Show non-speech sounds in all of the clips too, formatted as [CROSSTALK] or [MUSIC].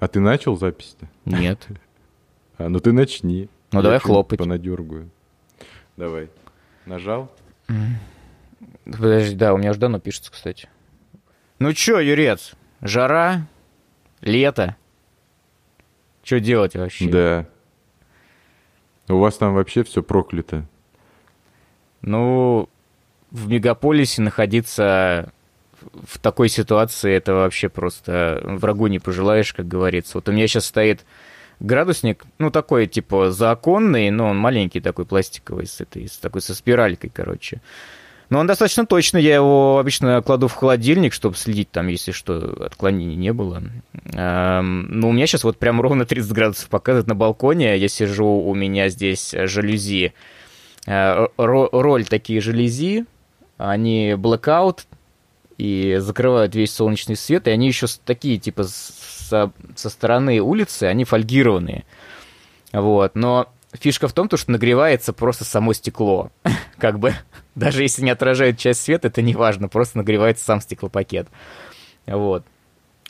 А ты начал запись-то? Нет. [LAUGHS] А, ну ты начни. Ну Я давай хлопать. Понадергаю. Давай. Нажал? Подожди, да, у меня уже давно пишется, кстати. Ну чё, Юрец, жара, лето. Что делать вообще? Да. У вас там вообще все проклято. Ну, в мегаполисе находиться в такой ситуации, это вообще просто врагу не пожелаешь, как говорится. Вот у меня сейчас стоит градусник, ну, такой, типа, законный, но он маленький такой, пластиковый, с этой, с такой, со спиралькой, короче. Но он достаточно точно, я его обычно кладу в холодильник, чтобы следить там, если что, отклонений не было. Но у меня сейчас вот прям ровно 30 градусов показывает на балконе, я сижу, у меня здесь жалюзи, Э, ро- роль такие жалюзи, они blackout и закрывают весь солнечный свет, и они еще такие, типа, со, со стороны улицы, они фольгированные. Вот, но фишка в том, то, что нагревается просто само стекло. [LAUGHS] Как бы, [LAUGHS] даже если не отражает часть света, это не важно, просто нагревается сам стеклопакет. Вот.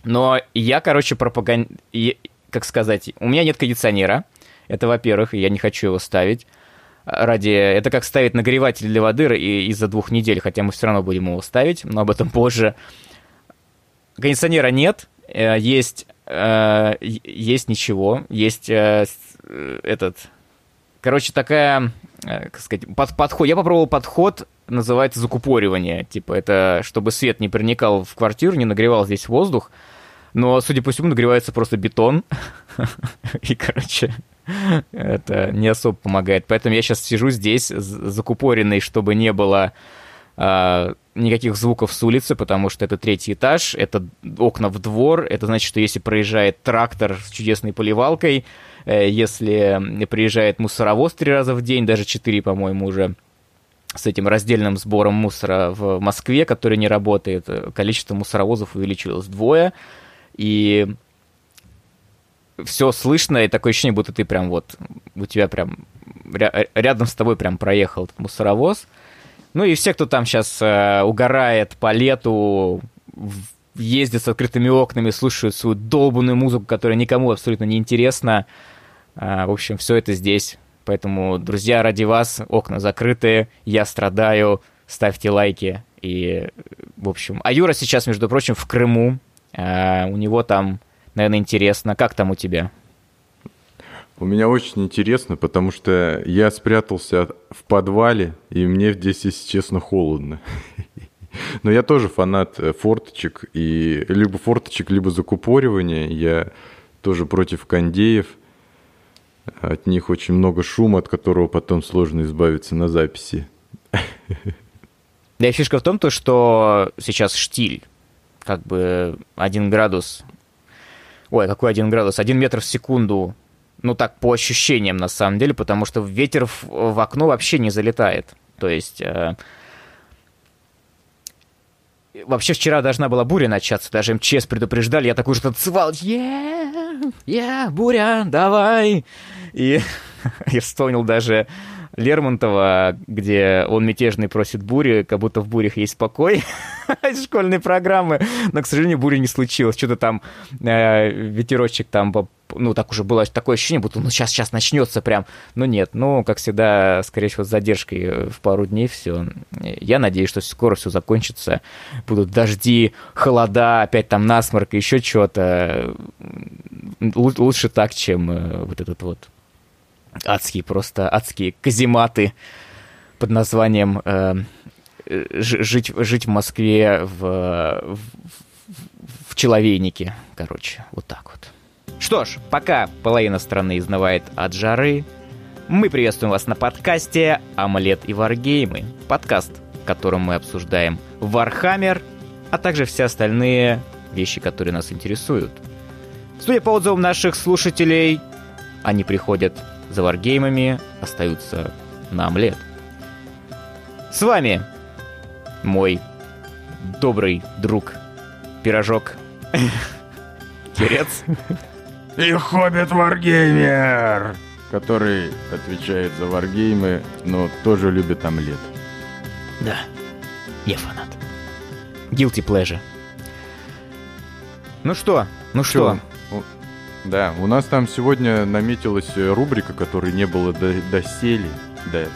Но я, короче, пропаган... и- Как сказать, у меня нет кондиционера. Это, во-первых, я не хочу его ставить. Ради... Это как ставить нагреватель для воды и из-за двух недель, хотя мы все равно будем его ставить, но об этом позже. Кондиционера нет, э, есть, э, есть ничего, есть э, этот... Короче, такая, как сказать, под, подход. Я попробовал подход, называется закупоривание. Типа это, чтобы свет не проникал в квартиру, не нагревал здесь воздух. Но, судя по всему, нагревается просто бетон. [LAUGHS] И, короче, это не особо помогает. Поэтому я сейчас сижу здесь, закупоренный, чтобы не было а, никаких звуков с улицы, потому что это третий этаж, это окна в двор, это значит, что если проезжает трактор с чудесной поливалкой, э, если приезжает мусоровоз три раза в день, даже четыре, по-моему, уже, с этим раздельным сбором мусора в Москве, который не работает, э, количество мусоровозов увеличилось вдвое, и все слышно, и такое ощущение, будто ты прям вот, у тебя прям ря- рядом с тобой прям проехал этот мусоровоз. Ну и все, кто там сейчас угорает по лету, ездят с открытыми окнами, слушают свою долбанную музыку, которая никому абсолютно не интересна. А, в общем, все это здесь. Поэтому, друзья, ради вас окна закрыты, я страдаю, ставьте лайки. И, в общем, а Юра сейчас, между прочим, в Крыму. А, у него там, наверное, интересно. Как там у тебя? У меня очень интересно, потому что я спрятался в подвале, и мне здесь, если честно, холодно. [LAUGHS] Но я тоже фанат э, форточек, и либо форточек, либо закупоривания. Я тоже против кондеев. От них очень много шума, от которого потом сложно избавиться на записи. Да и фишка в том, то, что сейчас штиль. Как бы один градус... Ой, какой один градус? Один метр в секунду. Ну так, по ощущениям, на самом деле, потому что ветер в, в окно вообще не залетает. То есть... э, Вообще вчера должна была буря начаться, даже МЧС предупреждали, я такой уже танцевал, е е буря, давай. И [LAUGHS] я вспомнил даже Лермонтова, где он мятежный просит бури, как будто в бурях есть покой [LAUGHS] из школьной программы, но, к сожалению, бури не случилось. Что-то там э, ветерочек там, ну, так уже было такое ощущение, будто ну сейчас, сейчас начнется прям. Но нет, ну, как всегда, скорее всего, с задержкой э, в пару дней все. Я надеюсь, что скоро все закончится. Будут дожди, холода, опять там насморк, еще что-то. Лу- Лучше так, чем э, вот этот вот адские, просто адские казематы под названием э, ж- жить, жить в Москве в, в- в человейнике. Короче, вот так вот. Что ж, пока половина страны изнывает от жары, мы приветствуем вас на подкасте «Омлет и варгеймы». Подкаст, в котором мы обсуждаем Warhammer, а также все остальные вещи, которые нас интересуют. Судя по отзывам наших слушателей, они приходят за варгеймами, остаются на омлет. С вами мой добрый друг Пирожок [LAUGHS] Кирец. И Хоббит Варгеймер! Который отвечает за варгеймы, но тоже любит омлет. Да, я фанат. Guilty Pleasure. Ну что, ну что, Да, у нас там сегодня наметилась э, рубрика, которой не было до, доселе, до,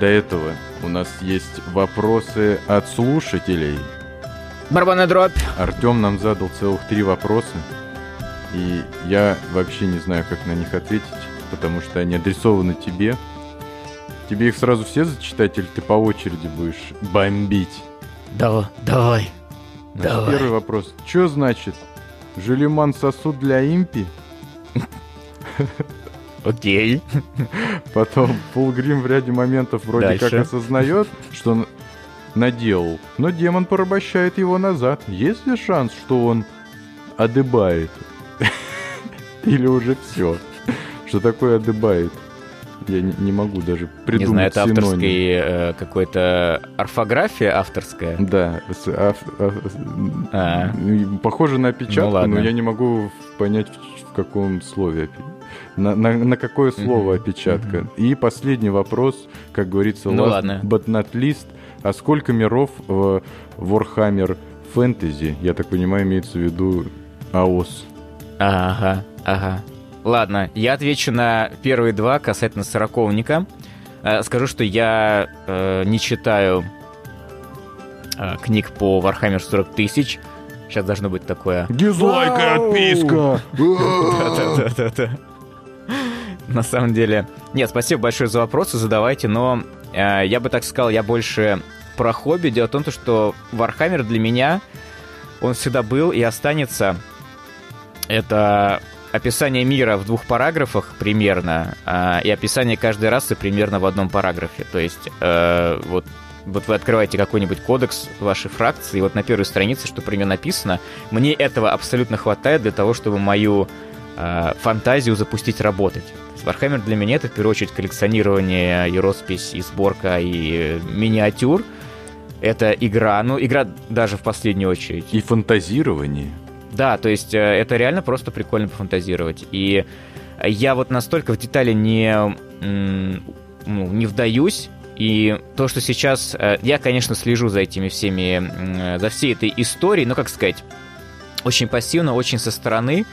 до этого. У нас есть вопросы от слушателей. Барабанная дробь. Артем нам задал целых три вопроса. И я вообще не знаю, как на них ответить, потому что они адресованы тебе. Тебе их сразу все зачитать, или ты по очереди будешь бомбить? Да, давай. Значит, давай. Первый вопрос. Что значит Желеман сосуд для импи? [LAUGHS] Окей. Потом Фулгрим в ряде моментов вроде Дальше. как осознает, что он наделал, но демон порабощает его назад. Есть ли шанс, что он одыбает? [LAUGHS] Или уже все? Что такое одыбает? Я не, не могу даже придумать Не знаю, это авторский э, какой-то орфография авторская. Да, с- а- а- А. похоже на опечатку, Ну ладно. но я не могу понять, в, в каком слове. На, на- на какое слово Мгм, опечатка. И последний вопрос, как говорится, Ну last ладно. but not least. А сколько миров в Warhammer Fantasy? Я так понимаю, имеется в виду АОС. Ага, ага. Ладно, я отвечу на первые два касательно сороковника. Э, Скажу, что я э, не читаю э, книг по Warhammer 40 тысяч. Сейчас должно быть такое. Дизлайк и отписка! Да-да-да-да. На самом деле... Нет, спасибо большое за вопросы, задавайте, но э, я бы так сказал, я больше про хобби. Дело в том, что Warhammer для меня, он всегда был и останется. Это описание мира в двух параграфах примерно, а, и описание каждой расы примерно в одном параграфе. То есть, э, вот вот вы открываете какой-нибудь кодекс вашей фракции, и вот на первой странице, что примерно написано, мне этого абсолютно хватает для того, чтобы мою э, фантазию запустить работать. Warhammer для меня это в первую очередь коллекционирование и роспись, и сборка, и миниатюр. Это игра, ну игра даже в последнюю очередь. И фантазирование. Да, то есть э, это реально просто прикольно пофантазировать. И я вот настолько в детали не, ну, не вдаюсь, и то, что сейчас... э, Я, конечно, слежу за этими всеми... м, За всей этой историей, но, как сказать, очень пассивно, очень со стороны.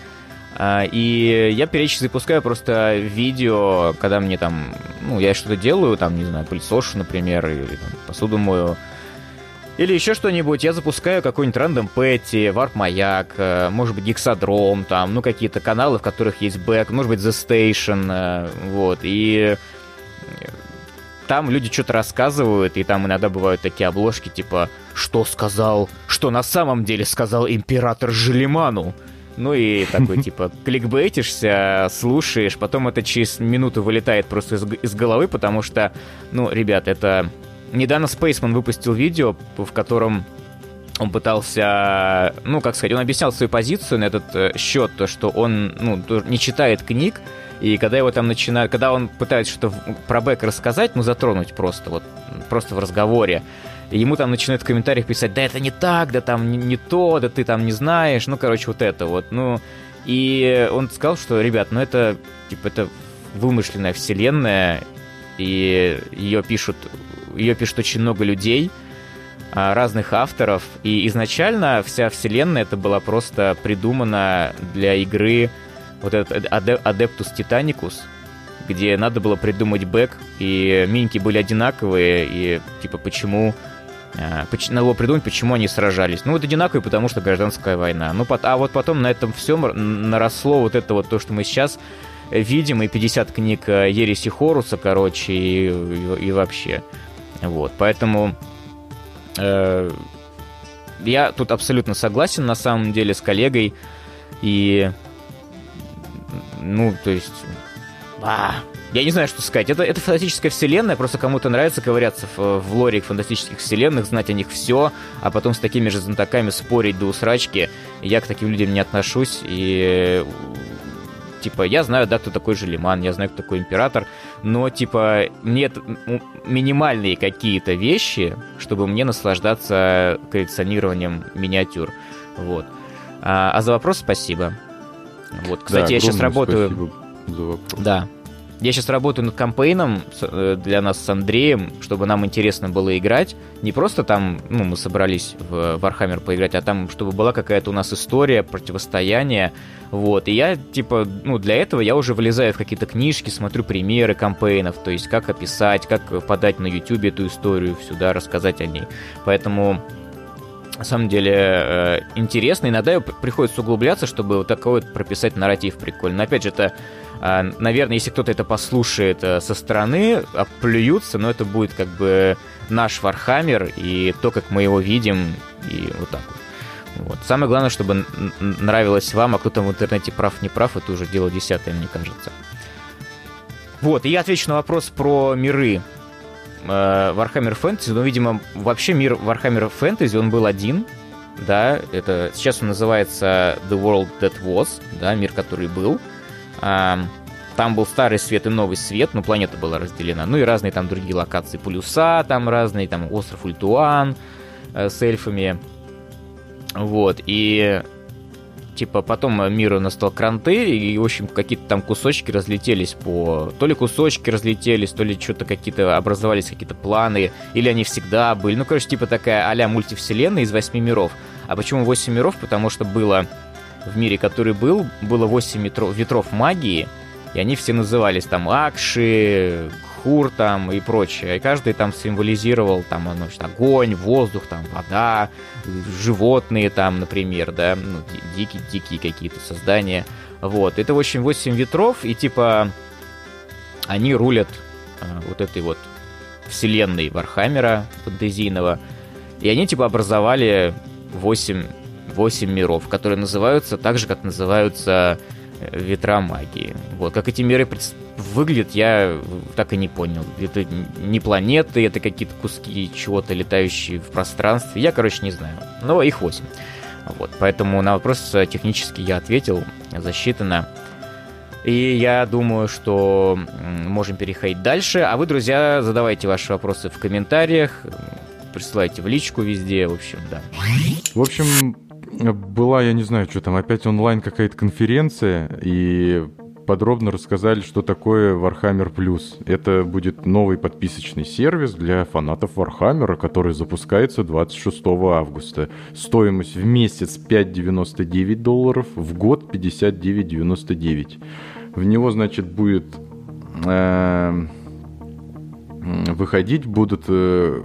А, И я периодически запускаю просто видео, когда мне там... Ну, я что-то делаю, там, не знаю, пылесошу, например, или там, посуду мою. Или еще что-нибудь, я запускаю какой-нибудь рандом Пэти, Варп Маяк, э, может быть, Гексадром, там, ну, какие-то каналы, в которых есть бэк, может быть, The Station, э, вот, и э, там люди что-то рассказывают, и там иногда бывают такие обложки, типа, что сказал, что на самом деле сказал император Желиману. Ну и такой, [LAUGHS] типа, кликбейтишься, слушаешь, потом это через минуту вылетает просто из, из головы, потому что, ну, ребят, это... Недавно Спейсман выпустил видео, в котором он пытался, ну, как сказать, он объяснял свою позицию на этот э, счет, то, что он, ну, не читает книг, и когда его там начинают, когда он пытается что-то про Бэк рассказать, ну, затронуть просто, вот, просто в разговоре, ему там начинают в комментариях писать, да это не так, да там не то, да ты там не знаешь, ну, короче, вот это вот, ну, и он сказал, что, ребят, ну, это, типа, это вымышленная вселенная, и ее пишут, ее пишут очень много людей, а, разных авторов, и изначально вся вселенная это была просто придумана для игры вот этот Ade- Adeptus Titanicus, где надо было придумать бэк, и миньки были одинаковые, и типа почему а, надо было придумать, почему они сражались. Ну, вот одинаковые, потому что гражданская война. Ну, а вот потом на этом всем р- наросло вот это вот то, что мы сейчас видим, и 50 книг э, Ереси Хоруса, короче, и, и- и вообще. Вот, поэтому э, я тут абсолютно согласен, на самом деле, с коллегой, и, ну, то есть, а, я не знаю, что сказать. Это, это фантастическая вселенная, просто кому-то нравится ковыряться в, в лоре фантастических вселенных, знать о них все, а потом с такими же знатоками спорить до усрачки. Я к таким людям не отношусь, и типа, я знаю, да, кто такой Желиман, я знаю, кто такой Император, но, типа, нет минимальные какие-то вещи, чтобы мне наслаждаться коллекционированием миниатюр. Вот. А, а за вопрос спасибо. Вот, кстати, Да, я сейчас работаю... спасибо за вопрос. Да. Я сейчас работаю над кампейном э, для нас с Андреем, чтобы нам интересно было играть. Не просто там, ну, мы собрались в Warhammer поиграть, а там, чтобы была какая-то у нас история, противостояние. Вот. И я, типа, ну, для этого я уже вылезаю в какие-то книжки, смотрю примеры кампейнов, то есть как описать, как подать на YouTube эту историю сюда, рассказать о ней. Поэтому на самом деле э, интересно. Иногда приходится углубляться, чтобы вот такой вот прописать нарратив прикольно. Но опять же, это наверное, если кто-то это послушает э, со стороны, оплюются, но это будет как бы наш Warhammer и то, как мы его видим, и вот так вот. вот. Самое главное, чтобы нравилось вам, а кто там в интернете прав, не прав, это уже дело десятое, мне кажется. Вот, и я отвечу на вопрос про миры. Э, Warhammer Fantasy, ну, видимо, вообще мир Warhammer Fantasy, он был один, да, это сейчас он называется The World That Was, да, мир, который был. Там был старый свет и новый свет, но планета была разделена. Ну и разные там другие локации. Полюса там разные, там остров Ультуан э, с эльфами. Вот, и типа потом миру настал кранты, и, в общем, какие-то там кусочки разлетелись по... То ли кусочки разлетелись, то ли что-то какие-то образовались какие-то планы, или они всегда были. Ну, короче, типа такая а-ля мультивселенная из восьми миров. А почему восемь миров? Потому что было в мире, который был, было 8 метров, ветров магии, и они все назывались там Акши, Хур там и прочее. И каждый там символизировал там значит, огонь, воздух, там вода, животные там, например, да, ну, дикие, дикие какие-то создания. Вот. Это очень 8 ветров, и типа они рулят э, вот этой вот вселенной Вархаммера фантазийного. И они типа образовали 8 8 миров, которые называются так же, как называются э, ветра магии. Вот, как эти миры пред... выглядят, я так и не понял. Это не планеты, это какие-то куски чего-то, летающие в пространстве. Я, короче, не знаю. Но их 8. Вот, поэтому на вопрос технически я ответил, засчитано. И я думаю, что можем переходить дальше. А вы, друзья, задавайте ваши вопросы в комментариях, присылайте в личку везде, в общем, да. В общем, была, я не знаю, что там, опять онлайн какая-то конференция, и подробно рассказали, что такое Warhammer Plus. Это будет новый подписочный сервис для фанатов Warhammer, который запускается 26 августа. Стоимость в месяц 5,99 долларов, в год 59,99. В него, значит, будет э, выходить будут э,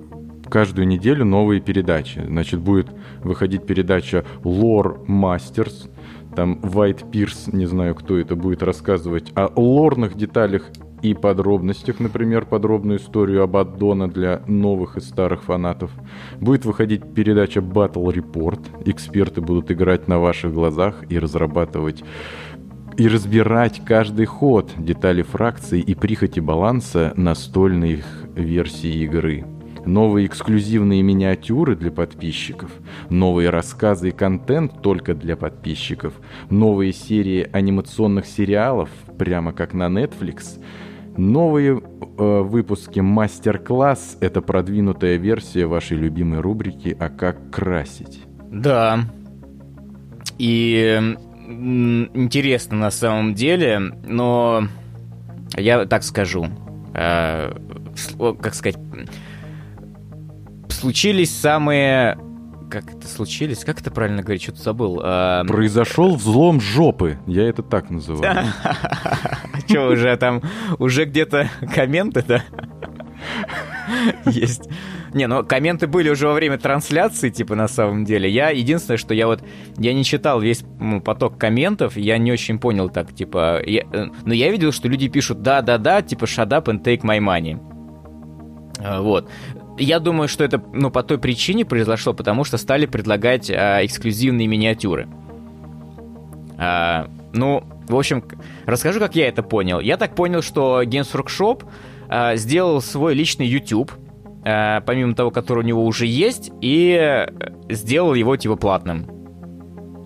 каждую неделю новые передачи. Значит, будет выходить передача Lore Masters, там Вайт Пирс, не знаю, кто это будет рассказывать о лорных деталях и подробностях, например, подробную историю об аддона для новых и старых фанатов. Будет выходить передача Battle Report. Эксперты будут играть на ваших глазах и разрабатывать и разбирать каждый ход, детали фракций и прихоти баланса настольных версий игры новые эксклюзивные миниатюры для подписчиков, новые рассказы и контент только для подписчиков, новые серии анимационных сериалов, прямо как на Netflix, новые э, выпуски мастер-класс — это продвинутая версия вашей любимой рубрики «А как красить». Да. И интересно на самом деле, но я так скажу, э, как сказать, случились самые как это случились? Как это правильно говорить? Что-то забыл. А... Произошел взлом жопы. Я это так называю. [LAUGHS] Что, уже там, уже где-то комменты, да? Есть. Не, ну комменты были уже во время трансляции, типа, на самом деле. Я, единственное, что я вот, я не читал весь ну, поток комментов, я не очень понял так, типа, я, э, но я видел, что люди пишут «да-да-да», типа «shut up and take my money». А, вот. Я думаю, что это ну, по той причине произошло, потому что стали предлагать а, эксклюзивные миниатюры. А, ну, в общем, расскажу, как я это понял. Я так понял, что Games Workshop а, сделал свой личный YouTube, а, помимо того, который у него уже есть, и сделал его типа платным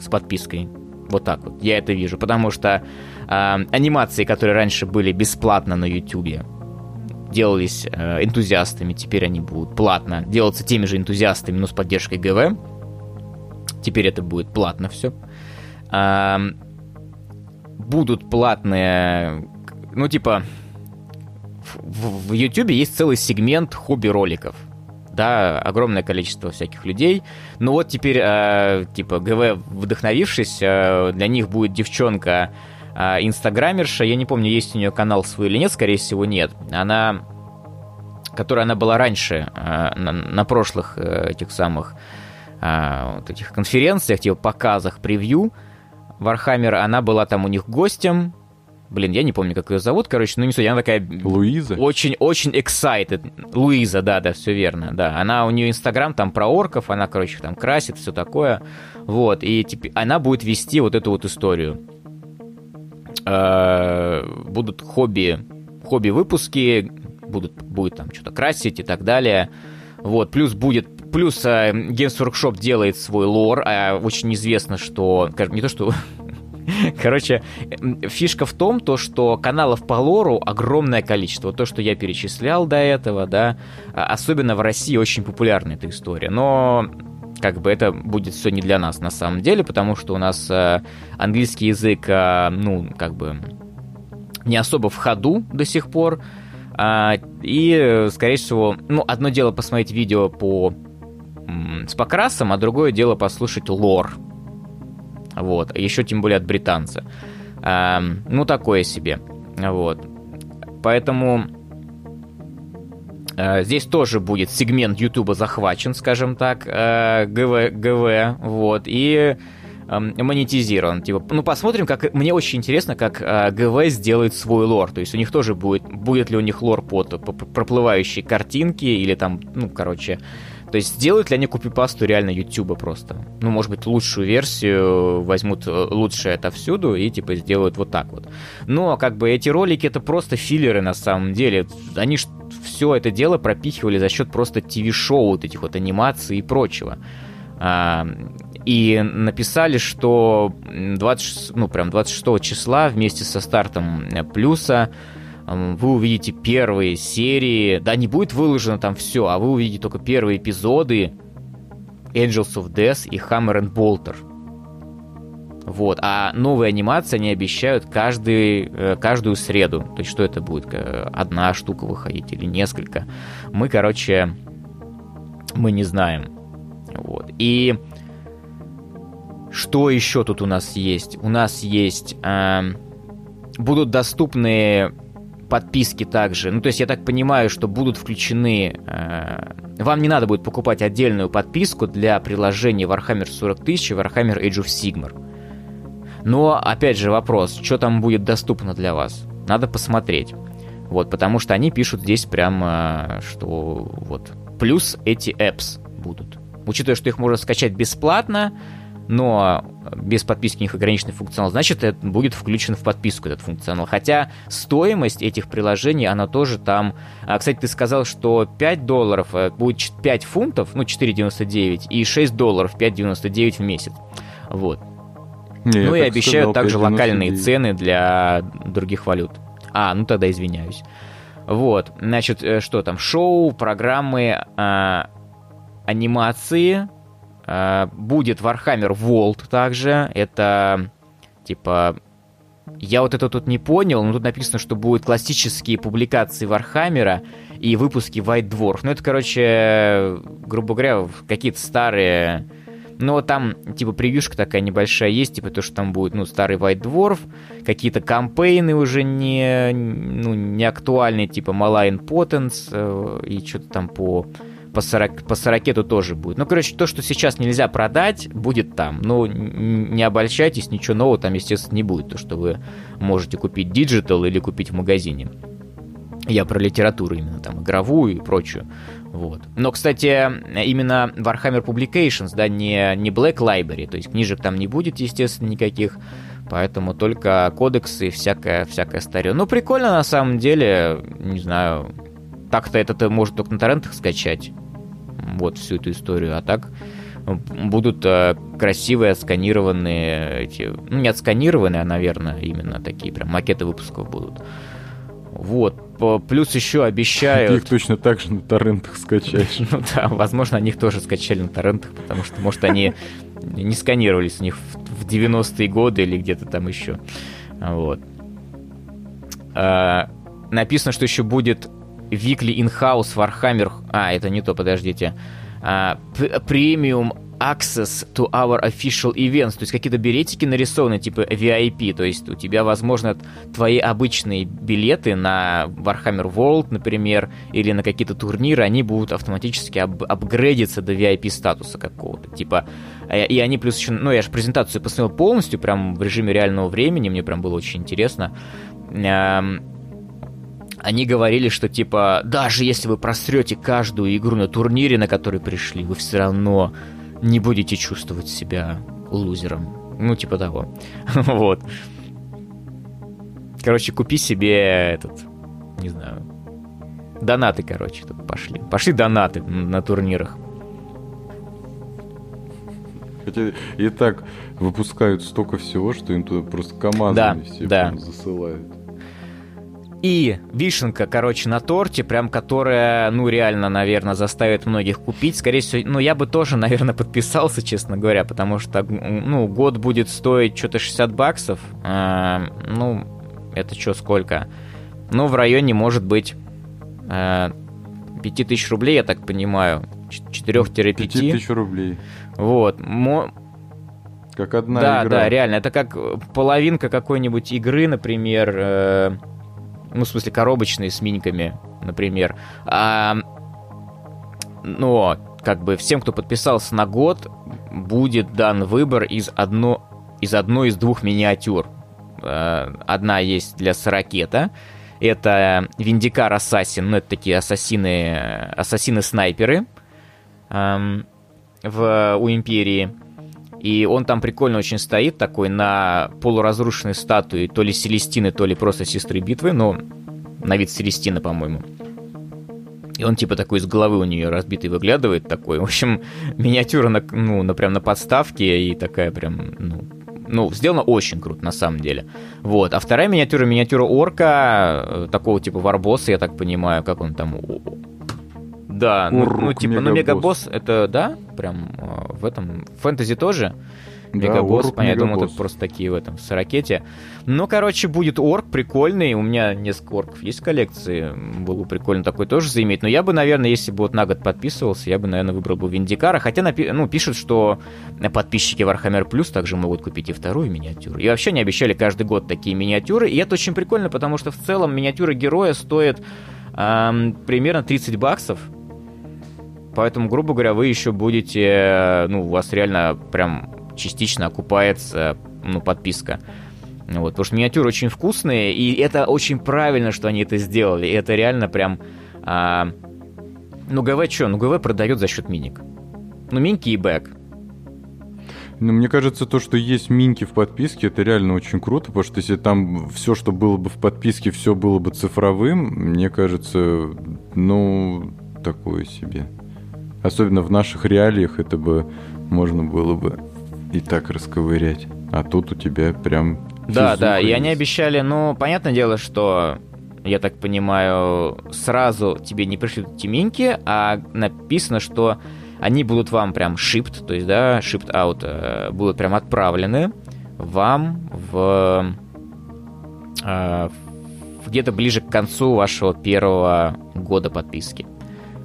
с подпиской. Вот так вот, я это вижу, потому что а, анимации, которые раньше были бесплатно на YouTube, делались э, энтузиастами, теперь они будут платно делаться теми же энтузиастами, но с поддержкой ГВ. Теперь это будет платно все. Будут платные, ну типа, в YouTube есть целый сегмент хобби-роликов. Да, огромное количество всяких людей. Ну вот теперь, э, типа, ГВ, вдохновившись, э, для них будет девчонка э, инстаграмерша. Я не помню, есть у нее канал свой или нет, скорее всего, нет. Она, которая она была раньше, э, на, на прошлых э, этих самых э, вот этих конференциях, типа показах, превью Warhammer, она была там у них гостем, Блин, я не помню, как ее зовут, короче, ну не суть, она такая... Луиза? Очень-очень excited. Луиза, да, да, все верно, да. Она, у нее инстаграм там про орков, она, короче, там красит, все такое. Вот, и теперь она будет вести вот эту вот историю. Э, будут хобби, хобби-выпуски, будут, будет там что-то красить и так далее. Вот, плюс будет Плюс э, Games Workshop делает свой лор, а очень известно, что... Не то, что [LAUGHS] Короче, фишка в том, то, что каналов по лору огромное количество. То, что я перечислял до этого, да, а, особенно в России очень популярна эта история. Но как бы это будет все не для нас на самом деле, потому что у нас э, английский язык, э, ну, как бы не особо в ходу до сих пор. Э, и, скорее всего, ну, одно дело посмотреть видео по с покрасом, а другое дело послушать лор вот. Еще тем более от британца. А, ну, такое себе. Вот. Поэтому а, здесь тоже будет сегмент Ютуба захвачен, скажем так, а, ГВ, ГВ, вот, и монетизирован. Типа, ну, посмотрим, как... Мне очень интересно, как э, ГВ сделает свой лор. То есть у них тоже будет... Будет ли у них лор под проплывающие картинки или там, ну, короче, то есть сделают ли они копипасту реально YouTube просто? Ну, может быть, лучшую версию возьмут э, лучшее отовсюду и типа сделают вот так вот. Но как бы эти ролики это просто филлеры на самом деле. Они все это дело пропихивали за счет просто ТВ-шоу, вот этих вот анимаций и прочего. А, и написали, что 20, ну, прям 26 числа вместе со стартом плюса вы увидите первые серии, да, не будет выложено там все, а вы увидите только первые эпизоды Angels of Death и Hammer and Bolter. Вот. А новые анимации они обещают каждый, э, каждую среду. То есть, что это будет? Одна штука выходить или несколько. Мы, короче, мы не знаем. Вот. И что еще тут у нас есть? У нас есть... Э, будут доступны подписки также. Ну, то есть я так понимаю, что будут включены... Э, вам не надо будет покупать отдельную подписку для приложения Warhammer 40 тысяч и Warhammer Age of Sigmar. Но, опять же, вопрос, что там будет доступно для вас? Надо посмотреть. Вот, потому что они пишут здесь прямо, что вот, плюс эти apps будут. Учитывая, что их можно скачать бесплатно, но без подписки у них ограниченный функционал, значит, это будет включен в подписку этот функционал. Хотя стоимость этих приложений, она тоже там... А, кстати, ты сказал, что 5 долларов э, будет 5 фунтов, ну, 4,99, и 6 долларов 5,99 в месяц. Вот. Не, ну и обещают сказал, также 5, локальные цены для других валют. А, ну тогда извиняюсь. Вот, значит, э, что там? Шоу, программы, э, анимации, будет Warhammer World также. Это типа... Я вот это тут не понял, но тут написано, что будут классические публикации Вархаммера и выпуски White Dwarf. Ну, это, короче, грубо говоря, какие-то старые... Ну, вот там, типа, превьюшка такая небольшая есть, типа, то, что там будет, ну, старый White Dwarf, какие-то кампейны уже не, ну, не актуальные, типа, Malign Portents, э, и что-то там по по, 40, по 40 тоже будет. Ну, короче, то, что сейчас нельзя продать, будет там. Ну, не обольщайтесь, ничего нового там, естественно, не будет. То, что вы можете купить digital или купить в магазине. Я про литературу именно, там, игровую и прочую. Вот. Но, кстати, именно Warhammer Publications, да, не, не Black Library, то есть книжек там не будет, естественно, никаких, поэтому только кодексы и всякое, всякое старье. Ну, прикольно на самом деле, не знаю, так-то это ты может только на торрентах скачать, вот всю эту историю, а так будут э, красивые отсканированные эти, ну не отсканированные, а, наверное, именно такие прям макеты выпусков будут. Вот. Плюс еще обещают... Ты их точно так же на торрентах скачаешь. [LAUGHS] Ну да, возможно, они их тоже скачали на торрентах, потому что, может, они не сканировались у них в 90-е годы или где-то там еще. Вот. А, написано, что еще будет Weekly In-House Warhammer... А, это не то, подождите. Премиум access to our official events, то есть какие-то билетики нарисованы, типа VIP, то есть у тебя, возможно, твои обычные билеты на Warhammer World, например, или на какие-то турниры, они будут автоматически ап апгрейдиться до VIP статуса какого-то, типа, э, и они плюс еще, ну, я же презентацию посмотрел полностью, прям в режиме реального времени, мне прям было очень интересно, они говорили, что типа, даже если вы просрете каждую игру на турнире, на который пришли, вы все равно не будете чувствовать себя лузером. Ну, типа того. [LAUGHS] вот. Короче, купи себе этот, не знаю, донаты, короче, тут пошли. Пошли донаты на турнирах. Хотя и так выпускают столько всего, что им туда просто командами да, все да. засылают. И вишенка, короче, на торте, прям которая, ну, реально, наверное, заставит многих купить. Скорее всего, ну, я бы тоже, [LAUGHS] наверное, подписался, честно говоря, потому что, ну, год будет стоить что-то 60 баксов. А, ну, это что, сколько? Ну, в районе, может быть, а, 5000 рублей, я так понимаю. 4-5. 5000 рублей. Вот. Мо... Как одна да, игра. Да, да, реально. Это как половинка какой-нибудь игры, например, э, ну, в смысле, коробочные с миньками, например. А, но, как бы, всем, кто подписался на год, будет дан выбор из, одно, из одной из двух миниатюр. А, одна есть для Сорокета, это Виндикар Ассасин, ну, это такие ассасины, ассасины-снайперы эм, в, у Империи. И он там прикольно очень стоит, такой на полуразрушенной статуе, то ли Селестины, то ли просто Сестры Битвы, но на вид Селестина, по-моему. И он типа такой из головы у нее разбитый выглядывает такой. В общем, [LAUGHS] миниатюра на, ну, на, прям на подставке и такая прям, ну, ну, сделано очень круто, на самом деле. Вот. А вторая миниатюра, миниатюра орка, э, такого типа варбосса, я так понимаю, как он там да, ну, ну типа, мегабосс. ну мегабосс это, да, прям э, в этом фэнтези тоже. Мегабосс, да, понятно, я думал, это просто такие в этом, в ракете. Ну, короче, будет орк прикольный, у меня несколько орков есть в коллекции, было бы прикольно такой тоже заиметь, но я бы, наверное, если бы вот на год подписывался, я бы, наверное, выбрал бы Виндикара, хотя, напи- ну, пишут, что подписчики Warhammer Plus также могут купить и вторую миниатюру. И вообще не обещали каждый год такие миниатюры, и это очень прикольно, потому что в целом миниатюра героя стоит эм, примерно 30 баксов, Поэтому, грубо говоря, вы еще будете, ну, у вас реально прям частично окупается, ну, подписка. Вот, потому что миниатюры очень вкусные, и это очень правильно, что они это сделали. И это реально прям... А... Ну, ГВ что? Ну, ГВ продает за счет миник. Ну, минки и бэк. Ну, мне кажется, то, что есть минки в подписке, это реально очень круто, потому что если там все, что было бы в подписке, все было бы цифровым, мне кажется, ну, такое себе. Особенно в наших реалиях это бы можно было бы и так расковырять. А тут у тебя прям... Да, да, и они обещали, ну, понятное дело, что я так понимаю, сразу тебе не пришлют тиминки, а написано, что они будут вам прям shipped, то есть, да, shipped out, э, будут прям отправлены вам в э, где-то ближе к концу вашего первого года подписки.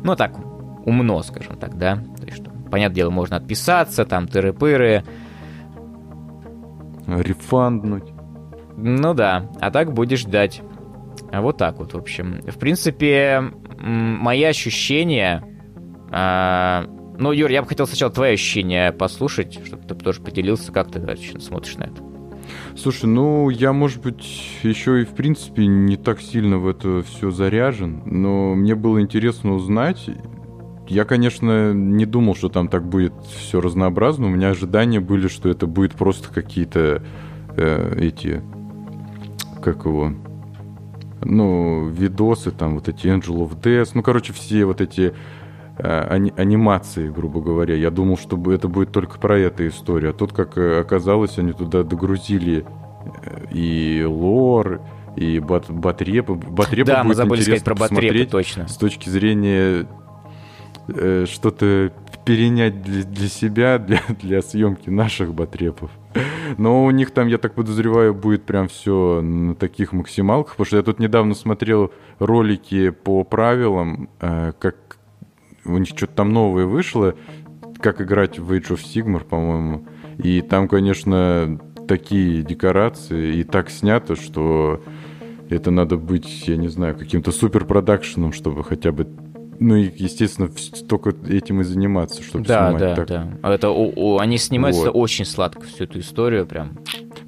Ну, так, умно, скажем так, да. То есть, что, понятное дело, можно отписаться, там, тыры-пыры. Рефанднуть. Ну да, а так будешь ждать. Вот так вот, в общем. В принципе, мои ощущения... А, ну, Юр, я бы хотел сначала твои ощущения послушать, чтобы ты тоже поделился, как ты дальше смотришь на это. Слушай, ну, я, может быть, еще и, в принципе, не так сильно в это все заряжен, но мне было интересно узнать, я, конечно, не думал, что там так будет все разнообразно. У меня ожидания были, что это будет просто какие-то э, эти, как его, ну, видосы, там вот эти Angel of Death, ну, короче, все вот эти э, ани- анимации, грубо говоря. Я думал, что это будет только про эту историю. А тут, как оказалось, они туда догрузили э, и лор, и бат, батрепы. Батрепы да, мы забыли сказать про батрепы, точно. С точки зрения что-то перенять для, для себя, [LAUGHS] для, для съемки наших батрепов. Но у них там, я так подозреваю, будет прям все на таких максималках, потому что я тут недавно смотрел ролики по правилам, э, как у них что-то там новое вышло, как играть в Age of Sigmar, по-моему. И там, конечно, такие декорации и так снято, что это надо быть, я не знаю, каким-то суперпродакшеном, чтобы хотя бы ну и, естественно, только этим и заниматься, чтобы да, снимать да, так. Да, да. Это, о, о, они снимаются Вот. очень сладко, всю эту историю прям.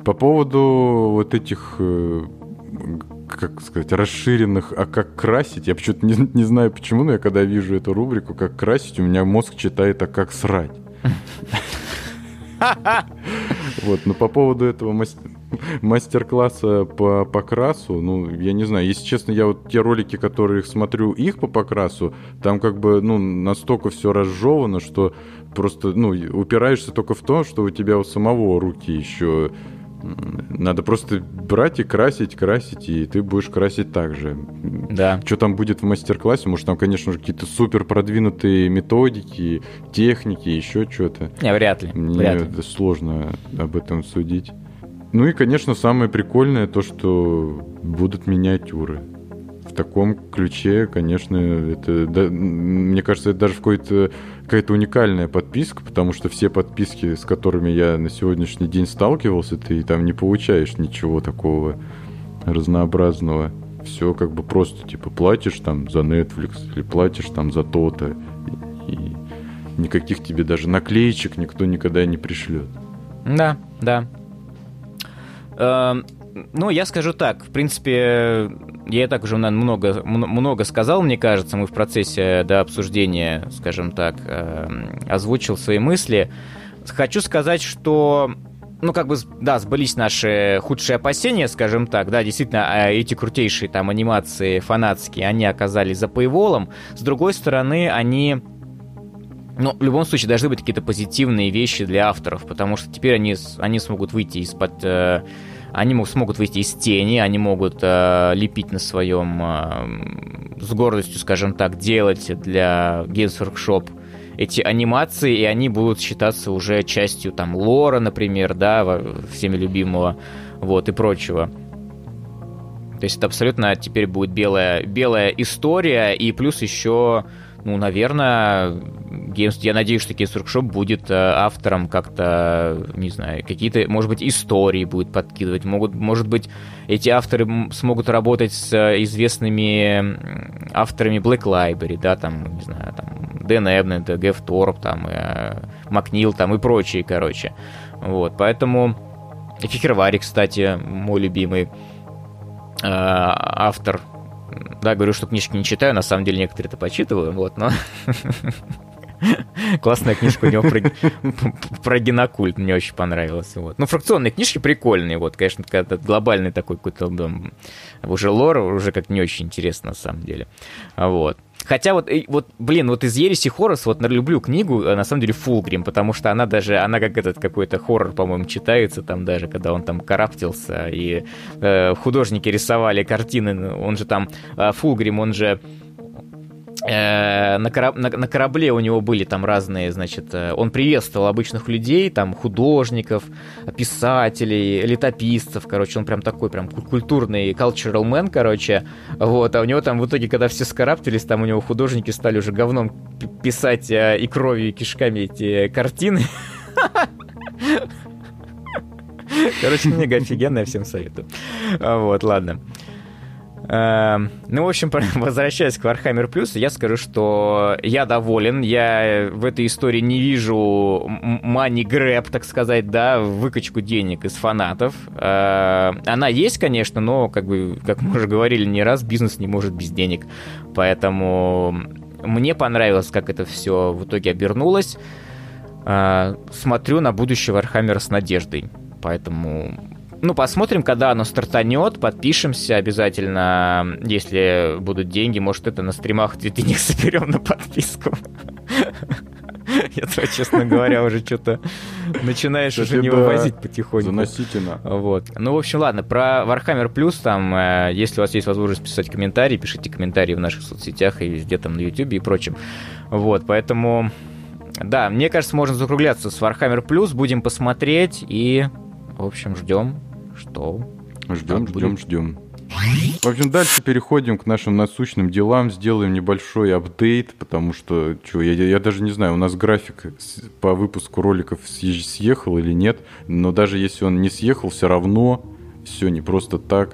По поводу вот этих, э, как сказать, расширенных, а как красить, я почему-то не, не знаю почему, но я когда вижу эту рубрику, как красить, у меня мозг читает, а как срать. [LAUGHS] Вот, но по поводу этого мастер-класса по покрасу, ну, я не знаю, если честно, я вот те ролики, которые смотрю их по покрасу, там как бы, ну, настолько все разжевано, что просто, ну, упираешься только в то, что у тебя у самого руки еще надо просто брать и красить, красить, и ты будешь красить так же. Да. Что там будет в мастер-классе? Может, там, конечно же, какие-то супер продвинутые методики, техники, еще что-то. Не, вряд ли. Мне вряд ли. сложно об этом судить. Ну и, конечно, самое прикольное то, что будут миниатюры. В таком ключе, конечно, это, да, мне кажется, это даже какой-то какая-то уникальная подписка, потому что все подписки, с которыми я на сегодняшний день сталкивался, ты там не получаешь ничего такого разнообразного. Все как бы просто, типа, платишь там за Netflix или платишь там за то-то. И, и никаких тебе даже наклеечек никто никогда не пришлет. Да, да. Эм, Ну, я скажу так, в принципе, я так уже, наверное, много, много сказал, мне кажется, мы в процессе до обсуждения, скажем так, эм, озвучил свои мысли. Хочу сказать, что ну, как бы, да, сбылись наши худшие опасения, скажем так, да, действительно, а эти крутейшие там анимации фанатские, они оказались за пейволом. С другой стороны, они ну, в любом случае, должны быть какие-то позитивные вещи для авторов, потому что теперь они, они смогут выйти из-под... э, они мог- смогут выйти из тени, они могут э, лепить на своем... э, с гордостью, скажем так, делать для Games Workshop эти анимации, и они будут считаться уже частью там лора, например, да, всеми любимого, вот, и прочего. То есть это абсолютно теперь будет белая, белая история, и плюс еще, ну, наверное, Games, я надеюсь, что Games Workshop будет э, автором как-то, не знаю, какие-то, может быть, истории будет подкидывать, могут, может быть, эти авторы смогут работать с э, известными авторами Black Library, да, там, не знаю, там, Дэн Эбнет, Гэв Торп, там, э, Макнил, там, и прочие, короче. Вот, поэтому... Фихервари, кстати, мой любимый э, автор. Да, говорю, что книжки не читаю, на самом деле некоторые это почитываю, вот, но... [LAUGHS] Классная книжка у него про, [LAUGHS] про генокульт, мне очень понравилась. Вот. Ну, фракционные книжки прикольные, вот, конечно, когда глобальный такой какой-то уже лор, уже как не очень интересно, на самом деле. Вот. Хотя вот, вот, блин, вот из Ереси Хорос, вот люблю книгу, э, на самом деле, Фулгрим, потому что она даже, она как этот какой-то хоррор, по-моему, читается там даже, когда он там караптился, и э, художники рисовали картины, ну, он же там, э, Фулгрим, он же на, кораб- на- на корабле у него были там разные, значит, э, он приветствовал обычных людей, там художников, писателей, летописцев, короче, он прям такой прям ку- культурный cultural man, короче, вот, а у него там в итоге, когда все скараптились, там у него художники стали уже говном писать э, и кровью, и кишками эти картины. [LAUGHS] Короче, книга офигенная, всем советую. А, Вот, ладно. Эм, Ну, в общем, [LAUGHS] возвращаясь к Warhammer Plus, я скажу, что я доволен. Я в этой истории не вижу money grab, так сказать, да, выкачку денег из фанатов. Э, Она есть, конечно, но, как бы, как мы уже говорили не раз, бизнес не может без денег. Поэтому мне понравилось, как это все в итоге обернулось. Э, Смотрю на будущее Warhammer с надеждой. Поэтому ну, посмотрим, когда оно стартанет, подпишемся обязательно, если будут деньги, может, это на стримах денег [LAUGHS] соберем на подписку. [LAUGHS] Я то, честно говоря, уже что-то начинаешь уже не вывозить потихоньку. Заносите на. Вот. Ну, в общем, ладно, про Warhammer Plus, там, э, если у вас есть возможность писать комментарии, пишите комментарии в наших соцсетях и везде там на YouTube и прочем. Вот, поэтому, да, мне кажется, можно закругляться с Warhammer Plus, будем посмотреть и В общем, ждем, что... Ждем, ждем, ждем. В общем, дальше переходим к нашим насущным делам, сделаем небольшой апдейт, потому что, что я, я даже не знаю, у нас график по выпуску роликов съехал или нет, но даже если он не съехал, все равно все не просто так.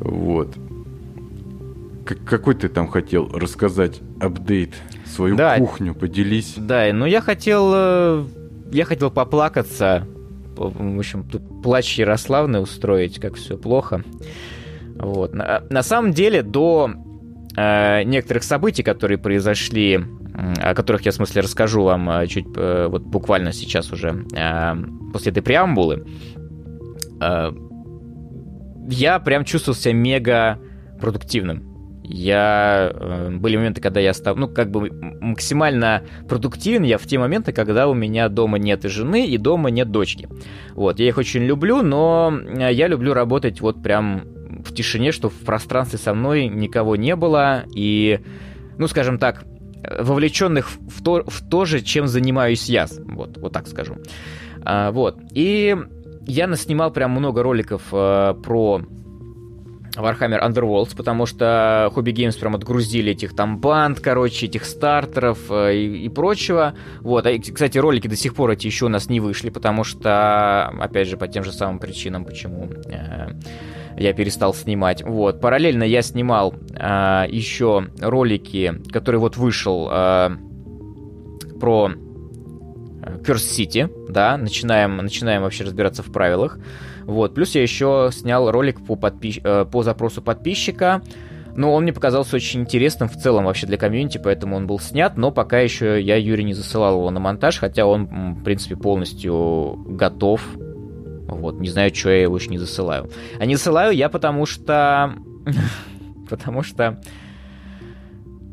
Вот. какой ты там хотел рассказать апдейт, свою да, кухню, поделись. Да, ну я хотел, э, я хотел поплакаться в общем, тут плач Ярославны устроить, как все плохо. Вот. На, на самом деле, до э, некоторых событий, которые произошли, о которых я, в смысле, расскажу вам э, чуть э, вот буквально сейчас уже, э, после этой преамбулы, э, я прям чувствовал себя мега продуктивным. Я... Э, были моменты, когда я стал, ну, как бы максимально продуктивен я в те моменты, когда у меня дома нет и жены, и дома нет дочки. Вот, я их очень люблю, но э, я люблю работать вот прям в тишине, что в пространстве со мной никого не было, и, ну, скажем так, вовлеченных в то, в то же, чем занимаюсь я, вот, вот так скажу. А, вот, и я наснимал прям много роликов а, про Warhammer Underworlds, потому что Hobby Games прям отгрузили этих там банд, короче, этих стартеров э, и, и прочего. Вот, а, кстати, ролики до сих пор эти еще у нас не вышли, потому что, опять же, по тем же самым причинам, почему э, я перестал снимать. Вот, параллельно я снимал э, еще ролики, которые вот вышел э, про Curse City, да, начинаем, начинаем вообще разбираться в правилах. Вот. Плюс я еще снял ролик по, подпис... Э, по запросу подписчика, но он мне показался очень интересным в целом вообще для комьюнити, поэтому он был снят, но пока еще я Юрий не засылал его на монтаж, хотя он, в принципе, полностью готов. Вот, не знаю, что я его еще не засылаю. А не засылаю я потому что... [LAUGHS] потому что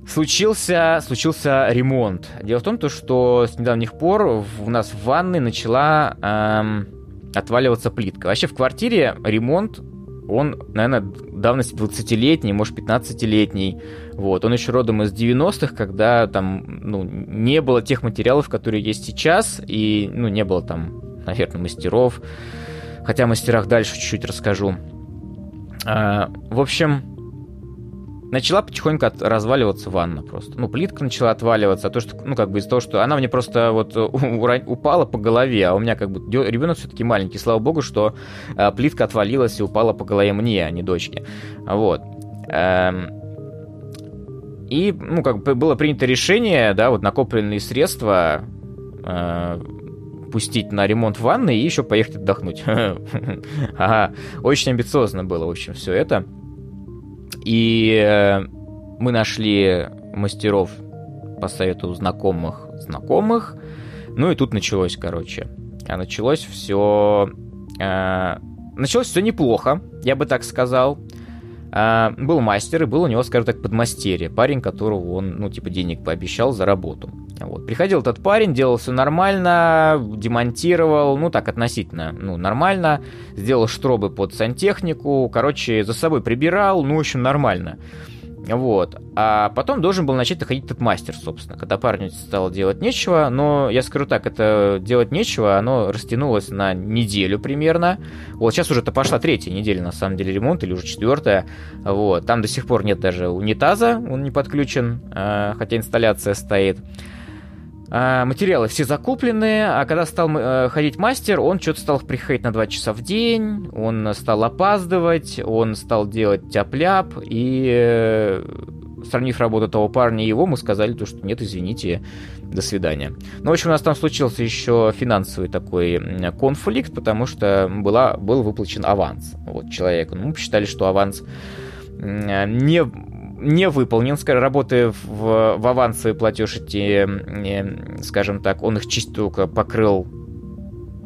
случился, случился ремонт. Дело в том, то, что с недавних пор у нас в ванной начала эм, отваливаться плитка. Вообще в квартире ремонт, он, наверное, давности 20-летний, может 15-летний. Вот. Он еще родом из 90-х, когда там ну, не было тех материалов, которые есть сейчас, и ну, не было там, наверное, мастеров. Хотя о мастерах дальше чуть-чуть расскажу. А, в общем, начала потихоньку от, разваливаться ванна просто. Ну, плитка начала отваливаться, а то, что, ну, как бы из-за того, что она мне просто вот [LAUGHS] упала по голове, а у меня как бы ребенок все-таки маленький, слава богу, что э, плитка отвалилась и упала по голове мне, а не дочке. Вот. Эм, и, ну, как бы было принято решение, да, вот накопленные средства э, пустить на ремонт ванны и еще поехать отдохнуть. [LAUGHS] Ага, очень амбициозно было, в общем, все это. И э, мы нашли мастеров по совету знакомых знакомых. Ну и тут началось, короче. А началось все... Э, началось все неплохо, я бы так сказал. Uh, был мастер, и был у него, скажем так, подмастерье. Парень, которого он, ну, типа, денег пообещал за работу. Вот. Приходил этот парень, делал все нормально, демонтировал, ну, так, относительно, ну, нормально. Сделал штробы под сантехнику, короче, за собой прибирал, ну, в общем, нормально. Вот. А потом должен был начать доходить этот мастер, собственно, когда парню стало делать нечего. Но я скажу так, это делать нечего, оно растянулось на неделю примерно. Вот сейчас уже-то пошла третья неделя, на самом деле, ремонт, или уже четвертая. Вот. Там до сих пор нет даже унитаза, он не подключен, а, хотя инсталляция стоит. А, материалы все закуплены, а когда стал э, ходить мастер, он что-то стал приходить на 2 часа в день, он стал опаздывать, он стал делать тяп-ляп, и э, сравнив работу того парня и его, мы сказали, то, что нет, извините, до свидания. Ну, в общем, у нас там случился еще финансовый такой конфликт, потому что была, был выплачен аванс вот, человеку. Ну, мы посчитали, что аванс не не выполнен, скажем, работая в, в авансовый платеж эти, скажем так, он их чисто только покрыл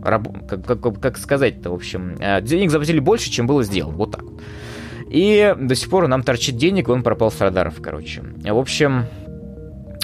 как, как, как сказать-то, в общем, э, денег заплатили больше, чем было сделано, вот так. И до сих пор нам торчит денег, он пропал с радаров, короче. В общем,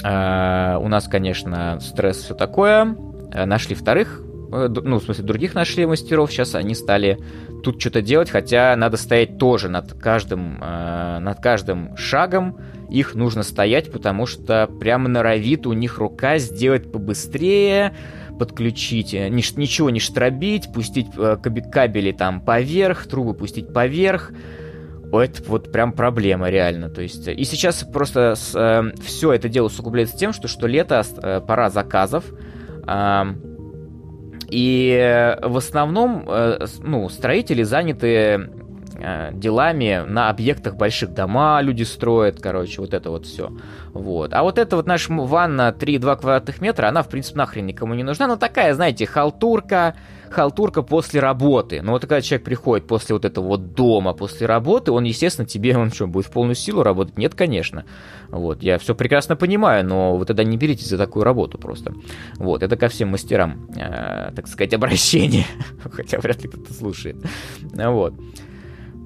э, у нас, конечно, стресс, все такое. Э, нашли вторых, ну, в смысле, других нашли мастеров, сейчас они стали тут что-то делать, хотя надо стоять тоже над каждым, э, над каждым шагом. Их нужно стоять, потому что прямо норовит у них рука сделать побыстрее, подключить, э, ничего не штробить, пустить э, кабели там поверх, трубы пустить поверх, это вот прям проблема реально. То есть, и сейчас просто э, все это дело усугубляется тем, что, что лето, э, пора заказов, э, и в основном э, ну, строители заняты Э, делами на объектах больших дома люди строят, короче, вот это вот все. Вот. А вот эта вот наша ванна 3,2 квадратных метра, она, в принципе, нахрен никому не нужна. Ну, такая, знаете, халтурка, халтурка после работы. Ну, вот когда человек приходит после вот этого вот дома, после работы, он, естественно, тебе, он что, будет в полную силу работать? Нет, конечно. Вот, я все прекрасно понимаю, но вы тогда не беритесь за такую работу просто. Вот, это ко всем мастерам, э, так сказать, обращение. [LAUGHS] Хотя вряд ли кто-то слушает. Вот.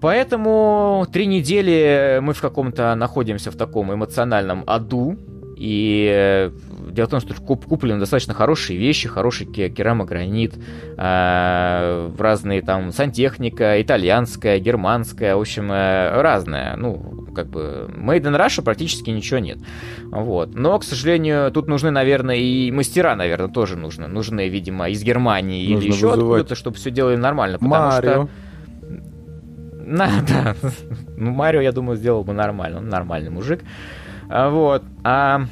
Поэтому три недели мы в каком-то находимся в таком эмоциональном аду. И э, дело в том, что куп куплены достаточно хорошие вещи, хороший керамогранит, э, разные там сантехника, итальянская, германская, в общем, э, разная. Ну, как бы Made in Russia практически ничего нет. Вот. Но, к сожалению, тут нужны, наверное, и мастера, наверное, тоже нужны. Нужны, видимо, из Германии Нужно или еще откуда-то, чтобы все делали нормально. Потому Марио. что на, [LAUGHS] да. Ну, Марио, я думаю, сделал бы нормально. Он нормальный мужик. А, вот. А,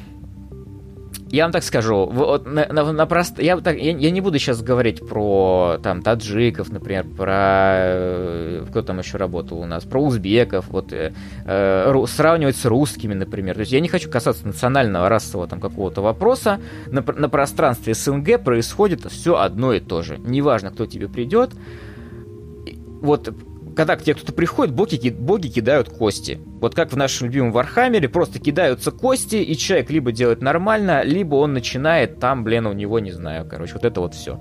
я вам так скажу, вот на, на, на прост... я, так, я, я не буду сейчас говорить про там таджиков, например, про э, кто там еще работал у нас, про узбеков, вот э, э, сравнивать с русскими, например. То есть я не хочу касаться национального расового там какого-то вопроса. На, на пространстве СНГ происходит все одно и то же. Неважно, кто тебе придет. Вот когда к тебе кто-то приходит, боги, боги кидают кости. Вот как в нашем любимом Вархаммере, просто кидаются кости, и человек либо делает нормально, либо он начинает там, блин, у него, не знаю, короче, вот это вот все.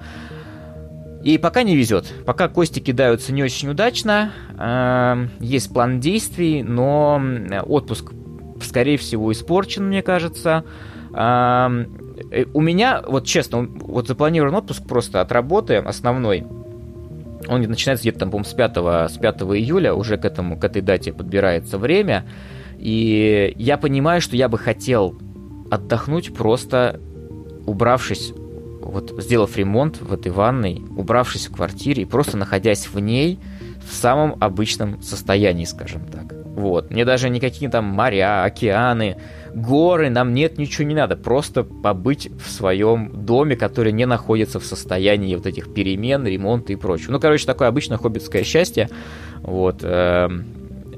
И пока не везет. Пока кости кидаются не очень удачно, э, есть план действий, но отпуск, скорее всего, испорчен, мне кажется. Э, у меня, вот честно, вот запланирован отпуск просто от работы основной он начинается где-то там, по-моему, с 5, с 5 июля, уже к, этому, к этой дате подбирается время. И я понимаю, что я бы хотел отдохнуть просто убравшись, вот сделав ремонт в этой ванной, убравшись в квартире и просто находясь в ней в самом обычном состоянии, скажем так. Вот. Мне даже никакие там моря, океаны, горы, нам нет, ничего не надо. Просто побыть в своем доме, который не находится в состоянии вот этих перемен, ремонта и прочего. Ну, короче, такое обычное хоббитское счастье. Вот. Эм,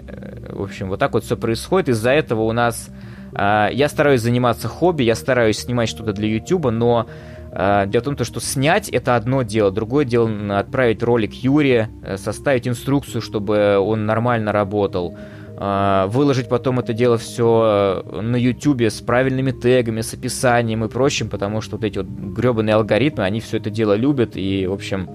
э, в общем, вот так вот все происходит. Из-за этого у нас... Э, я стараюсь заниматься хобби, я стараюсь снимать что-то для YouTube, но э, Дело в том, что снять это одно дело, другое дело отправить ролик Юре, составить инструкцию, чтобы он нормально работал, выложить потом это дело все э, на YouTube с правильными тегами, с описанием и прочим, потому что вот эти вот гребаные алгоритмы, они все это дело любят, и, в общем,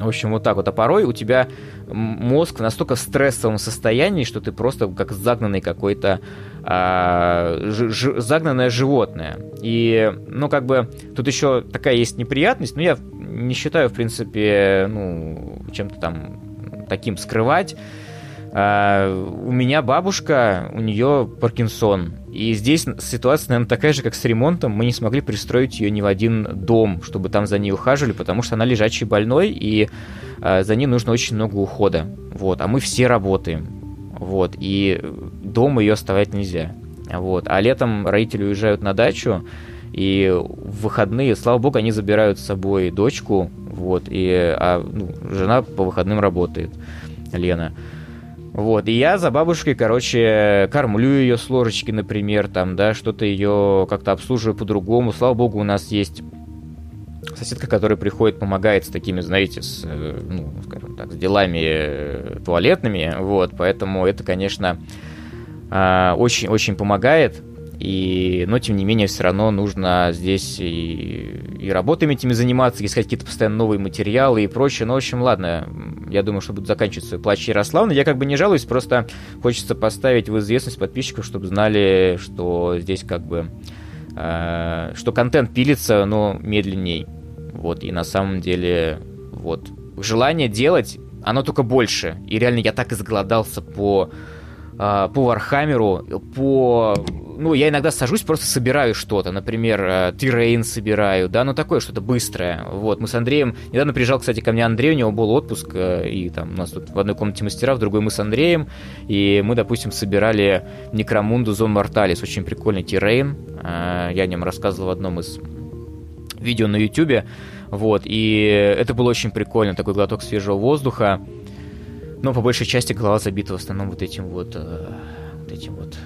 в общем, вот так вот. А порой у тебя мозг настолько в стрессовом состоянии, что ты просто как загнанный какой-то а, ж, загнанное животное. И, ну, как бы, тут еще такая есть неприятность, но я не считаю, в принципе, ну, чем-то там таким скрывать. А, у меня бабушка, у нее Паркинсон. И здесь ситуация, наверное, такая же, как с ремонтом. Мы не смогли пристроить ее ни в один дом, чтобы там за ней ухаживали, потому что она лежачий больной, и э, за ней нужно очень много ухода. Вот. А мы все работаем. Вот. И дома ее оставать нельзя. Вот. А летом родители уезжают на дачу, и в выходные, слава богу, они забирают с собой дочку, вот, и а, ну, жена по выходным работает, Лена. Вот, и я за бабушкой, короче, кормлю ее с ложечки, например, там, да, что-то ее как-то обслуживаю по-другому. Слава богу, у нас есть соседка, которая приходит, помогает с такими, знаете, с, э, ну, скажем так, с делами э, туалетными, вот, поэтому это, конечно, очень-очень а, помогает. И, но, тем не менее, все равно нужно здесь и, и работами этими заниматься, искать какие-то постоянно новые материалы и прочее. Ну, в общем, ладно, я думаю, что буду заканчивать свой плач Ярославны. Я как бы не жалуюсь, просто хочется поставить в известность подписчиков, чтобы знали, что здесь как бы... Э, что контент пилится, но медленней. Вот, и на самом деле, вот, желание делать, оно только больше. И реально я так изголодался по, э, по Вархаммеру, по ну, я иногда сажусь, просто собираю что-то, например, э, terrain собираю, да, ну, такое что-то быстрое, вот, мы с Андреем, недавно приезжал, кстати, ко мне Андрей, у него был отпуск, э, и там у нас тут в одной комнате мастера, в другой мы с Андреем, и мы, допустим, собирали Некромунду Зон Морталис, очень прикольный Тирейн, э, я о нем рассказывал в одном из видео на ютюбе, вот, и это было очень прикольно, такой глоток свежего воздуха, но по большей части голова забита в основном вот этим вот, вот этим вот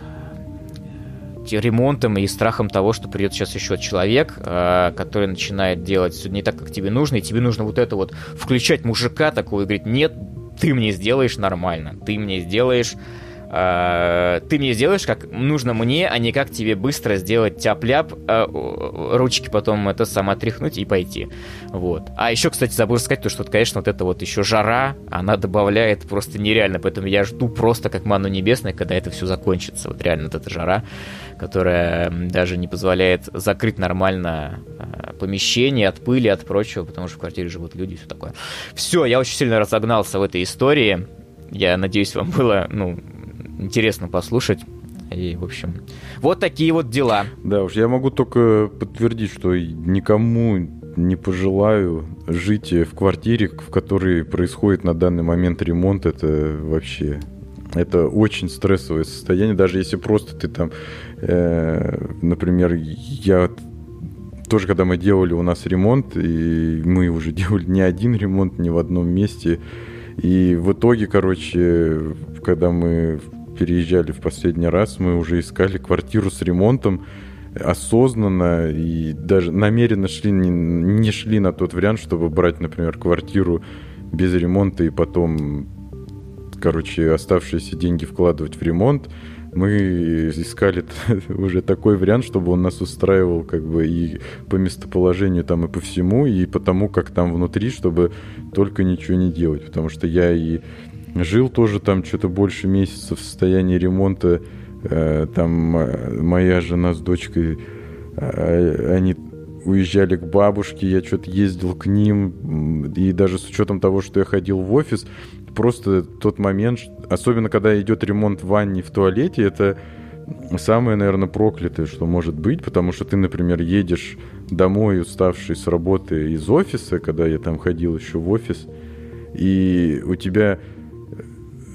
ремонтом и страхом того, что придет сейчас еще человек, э, который начинает делать не так, как тебе нужно, и тебе нужно вот это вот включать мужика такого и говорить, нет, ты мне сделаешь нормально, ты мне сделаешь э, ты мне сделаешь, как нужно мне, а не как тебе быстро сделать тяп-ляп, э, ручки потом это сам отряхнуть и пойти. Вот. А еще, кстати, забыл сказать, то, что, конечно, вот это вот еще жара, она добавляет просто нереально, поэтому я жду просто как ману небесной, когда это все закончится. Вот реально вот эта жара, которая даже не позволяет закрыть нормально э, помещение от пыли, от прочего, потому что в квартире живут люди и все такое. Все, я очень сильно разогнался в этой истории. Я надеюсь, вам было, ну, интересно послушать. И, в общем, вот такие вот дела. Да уж, я могу только подтвердить, что никому не пожелаю жить в квартире, в которой происходит на данный момент ремонт. Это вообще... Это очень стрессовое состояние, даже если просто ты там, э, например, я тоже, когда мы делали у нас ремонт, и мы уже [LAUGHS] делали не один ремонт, не в одном месте, и в итоге, короче, когда мы переезжали в последний раз, мы уже искали квартиру с ремонтом осознанно и даже намеренно шли, не, не шли на тот вариант, чтобы брать, например, квартиру без ремонта и потом, короче, оставшиеся деньги вкладывать в ремонт. Мы искали [LAUGHS] уже такой вариант, чтобы он нас устраивал как бы и по местоположению там и по всему, и по тому, как там внутри, чтобы только ничего не делать. Потому что я и Жил тоже там что-то больше месяца в состоянии ремонта. Э, там э, моя жена с дочкой, э, они уезжали к бабушке, я что-то ездил к ним, и даже с учетом того, что я ходил в офис, просто тот момент, особенно когда идет ремонт в ванне, в туалете, это самое, наверное, проклятое, что может быть, потому что ты, например, едешь домой, уставший с работы из офиса, когда я там ходил еще в офис, и у тебя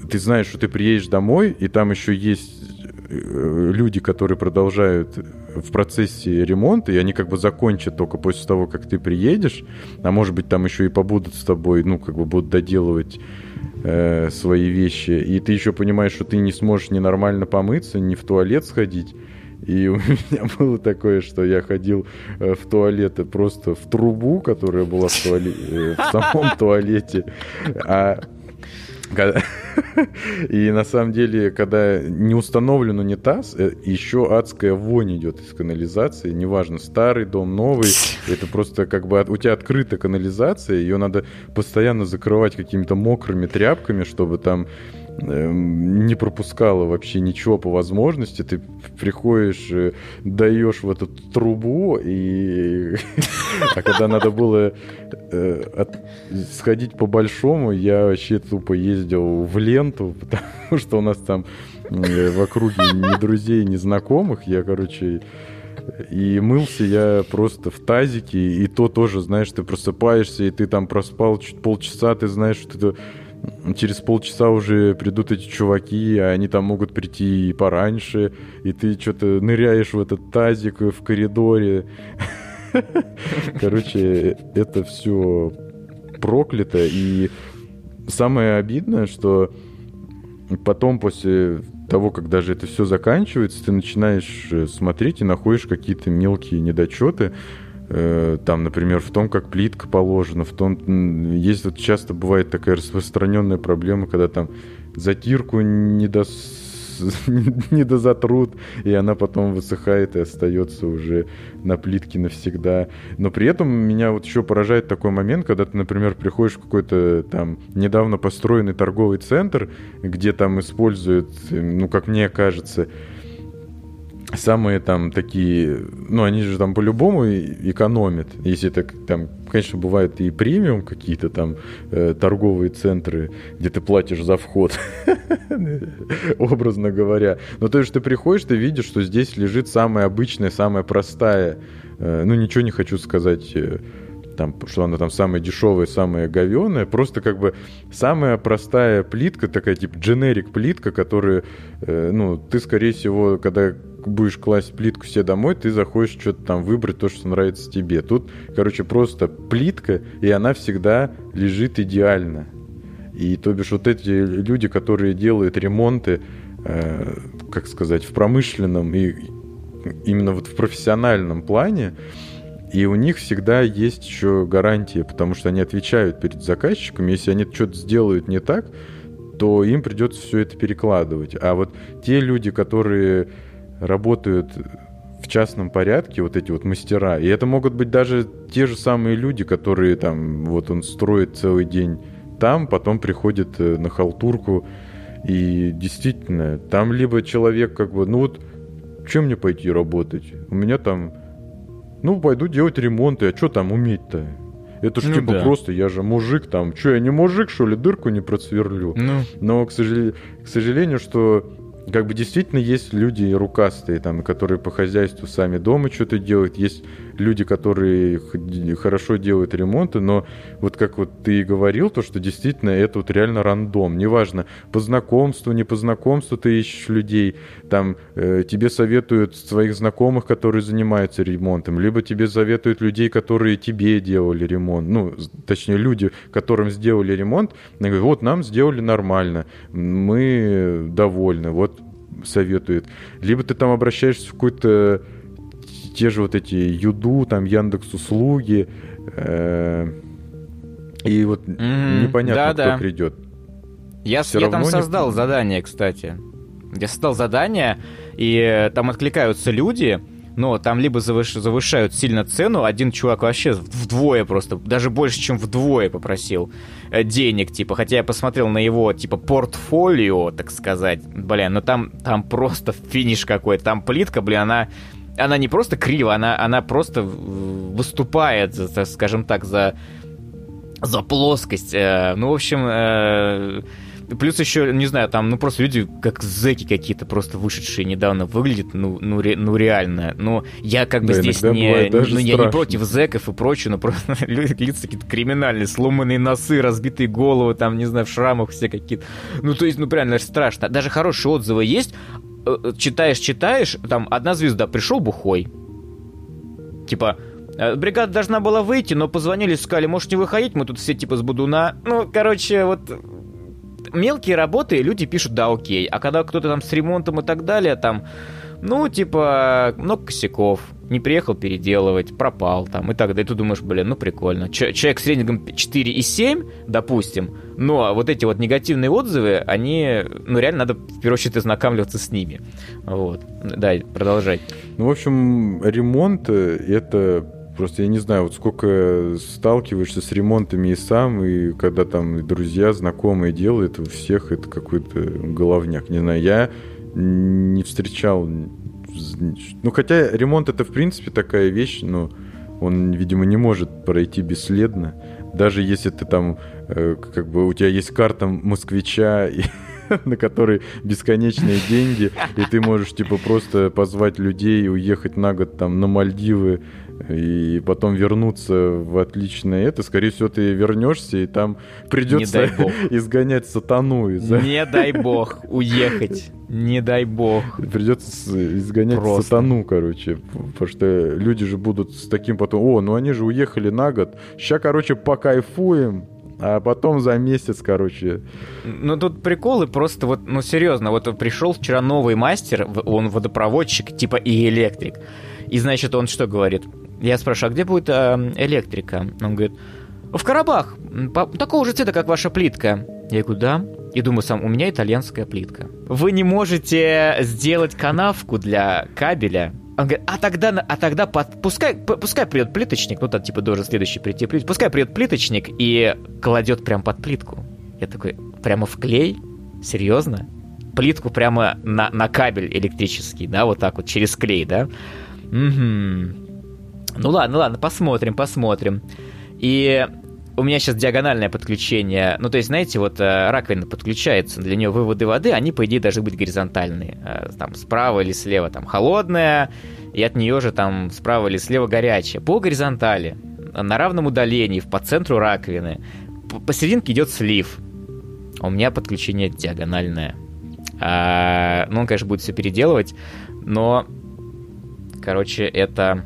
ты знаешь, что ты приедешь домой, и там еще есть э, люди, которые продолжают в процессе ремонта, и они как бы закончат только после того, как ты приедешь, а может быть там еще и побудут с тобой, ну как бы будут доделывать э, свои вещи, и ты еще понимаешь, что ты не сможешь ни нормально помыться, ни в туалет сходить. И [LAUGHS] у меня было такое, что я ходил э, в туалет просто в трубу, которая была в, туале... Э, в самом туалете, а [LAUGHS] И на самом деле, когда не установлен унитаз, э, еще адская вонь идет из канализации. Неважно, старый дом, новый. [LAUGHS] Это просто как бы у тебя открыта канализация, ее надо постоянно закрывать какими-то мокрыми тряпками, чтобы там не пропускала вообще ничего по возможности. Ты приходишь, э, даешь в эту трубу, и... [LAUGHS] а когда надо было э, сходить по большому, я вообще тупо ездил в ленту, [LAUGHS] потому что у нас там э, в округе ни друзей, ни знакомых. Я, короче, и мылся я просто в тазике, и то тоже, знаешь, ты просыпаешься, и ты там проспал чуть полчаса, ты знаешь, что ты через полчаса уже придут эти чуваки, а они там могут прийти и пораньше, и ты что-то ныряешь в этот тазик в коридоре. [LAUGHS] Короче, это все проклято. И самое обидное, что потом после того, как даже это все заканчивается, ты начинаешь э, смотреть и находишь какие-то мелкие недочеты, там, например, в том, как плитка положена, в том, есть вот часто бывает такая распространенная проблема, когда там затирку не до [LAUGHS] не дозатрут, и она потом высыхает и остается уже на плитке навсегда. Но при этом меня вот еще поражает такой момент, когда ты, например, приходишь в какой-то там недавно построенный торговый центр, где там используют, ну, как мне кажется, самые там такие, ну, они же там по-любому экономят. Если это там, конечно, бывают и премиум какие-то там э, торговые центры, где ты платишь за вход, [LAUGHS] образно говоря. Но то есть ты приходишь, ты видишь, что здесь лежит самая обычная, самая простая, э, ну, ничего не хочу сказать... Э, там, что она там самая дешевая, самая говеная, просто как бы самая простая плитка, такая типа дженерик плитка, которую, э, ну, ты, скорее всего, когда будешь класть плитку все домой, ты заходишь что-то там выбрать то, что нравится тебе. Тут, короче, просто плитка, и она всегда лежит идеально. И то бишь вот эти люди, которые делают ремонты, э, как сказать, в промышленном и именно вот в профессиональном плане, и у них всегда есть еще гарантия, потому что они отвечают перед заказчиком. Если они что-то сделают не так, то им придется все это перекладывать. А вот те люди, которые работают в частном порядке, вот эти вот мастера, и это могут быть даже те же самые люди, которые там, вот он строит целый день там, потом приходит э, на халтурку, и действительно, там либо человек как бы, ну вот, чем мне пойти работать? У меня там, ну, пойду делать ремонты, а что там уметь-то? Это ж ну, типа да. просто, я же мужик там. Что, я не мужик, что ли, дырку не процверлю? Ну. Но, к, сожалению, к сожалению, что как бы действительно есть люди рукастые, там, которые по хозяйству сами дома что-то делают, есть люди, которые хорошо делают ремонты, но вот как вот ты и говорил, то, что действительно это вот реально рандом. Неважно, по знакомству, не по знакомству ты ищешь людей, там э, тебе советуют своих знакомых, которые занимаются ремонтом, либо тебе советуют людей, которые тебе делали ремонт, ну, точнее, люди, которым сделали ремонт, они говорят, вот нам сделали нормально, мы довольны, вот советует. Либо ты там обращаешься в какой-то те же вот эти Юду, там Яндекс услуги, э, и вот mm-hmm. непонятно, да, кто да. придет. Я, я там создал нет... задание, кстати. Я создал задание, и там откликаются люди, но там либо завыш... завышают сильно цену, один чувак вообще вдвое просто, даже больше, чем вдвое попросил э, денег, типа, хотя я посмотрел на его, типа, портфолио, так сказать, блин, но там, там просто финиш какой, там плитка, блин, она она не просто криво, она, она просто выступает, скажем так, за, за плоскость. Э, ну, в общем, э, Плюс еще, не знаю, там, ну, просто люди как зэки какие-то просто вышедшие недавно выглядят, ну, ну, ре, ну реально. Ну, я как бы да, здесь не... Ну, я не против зэков и прочее, но просто [LAUGHS] люди, лица какие-то криминальные, сломанные носы, разбитые головы, там, не знаю, в шрамах все какие-то. Ну, то есть, ну, прям страшно. Даже хорошие отзывы есть, читаешь, читаешь, там, одна звезда, пришел бухой. Типа, э, Бригада должна была выйти, но позвонили, сказали, можете выходить, мы тут все типа с Будуна. Ну, короче, вот мелкие работы люди пишут, да, окей. А когда кто-то там с ремонтом и так далее, там, ну, типа, много косяков, не приехал переделывать, пропал там и так далее. И ты думаешь, блин, ну прикольно. Ч- человек с рейтингом 4,7, допустим, но вот эти вот негативные отзывы, они, ну реально надо в первую очередь ознакомливаться с ними. Вот. Да, продолжай. Ну, в общем, ремонт это Просто я не знаю, вот сколько сталкиваешься с ремонтами и сам, и когда там друзья, знакомые делают, у всех это какой-то головняк. Не знаю, я не встречал... Ну, хотя ремонт это, в принципе, такая вещь, но он, видимо, не может пройти бесследно. Даже если ты там, э, как бы у тебя есть карта москвича, и [LAUGHS] на которой бесконечные деньги, и ты можешь, типа, просто позвать людей и уехать на год там на Мальдивы, и потом вернуться в отличное это, скорее всего, ты вернешься, и там придется [LAUGHS] изгонять сатану. Из Не дай бог уехать. Не дай бог. Придется изгонять Просто. сатану, короче. Потому что люди же будут с таким потом... О, ну они же уехали на год. Сейчас, короче, покайфуем. А потом за месяц, короче. Ну тут приколы просто вот, ну серьезно, вот пришел вчера новый мастер, он водопроводчик, типа и электрик. И значит, он что говорит? Я спрашиваю, а где будет э, электрика? Он говорит, в Карабах, по, такого же цвета, как ваша плитка. Я говорю, да. И думаю сам, у меня итальянская плитка. Вы не можете сделать канавку для кабеля. Он говорит, а тогда, а тогда под, пускай, пускай придет плиточник, ну там типа должен следующий прийти, пускай придет плиточник и кладет прям под плитку. Я такой, прямо в клей? Серьезно? плитку прямо на, на кабель электрический, да, вот так вот, через клей, да. Угу. Ну ладно, ладно, посмотрим, посмотрим. И у меня сейчас диагональное подключение. Ну, то есть, знаете, вот э, раковина подключается, для нее выводы воды, они, по идее, должны быть горизонтальные. Э, там справа или слева там холодная, и от нее же там справа или слева горячая. По горизонтали, на равном удалении, по центру раковины. Посерединке идет слив. У меня подключение диагональное. А, ну, он, конечно, будет все переделывать, но, короче, это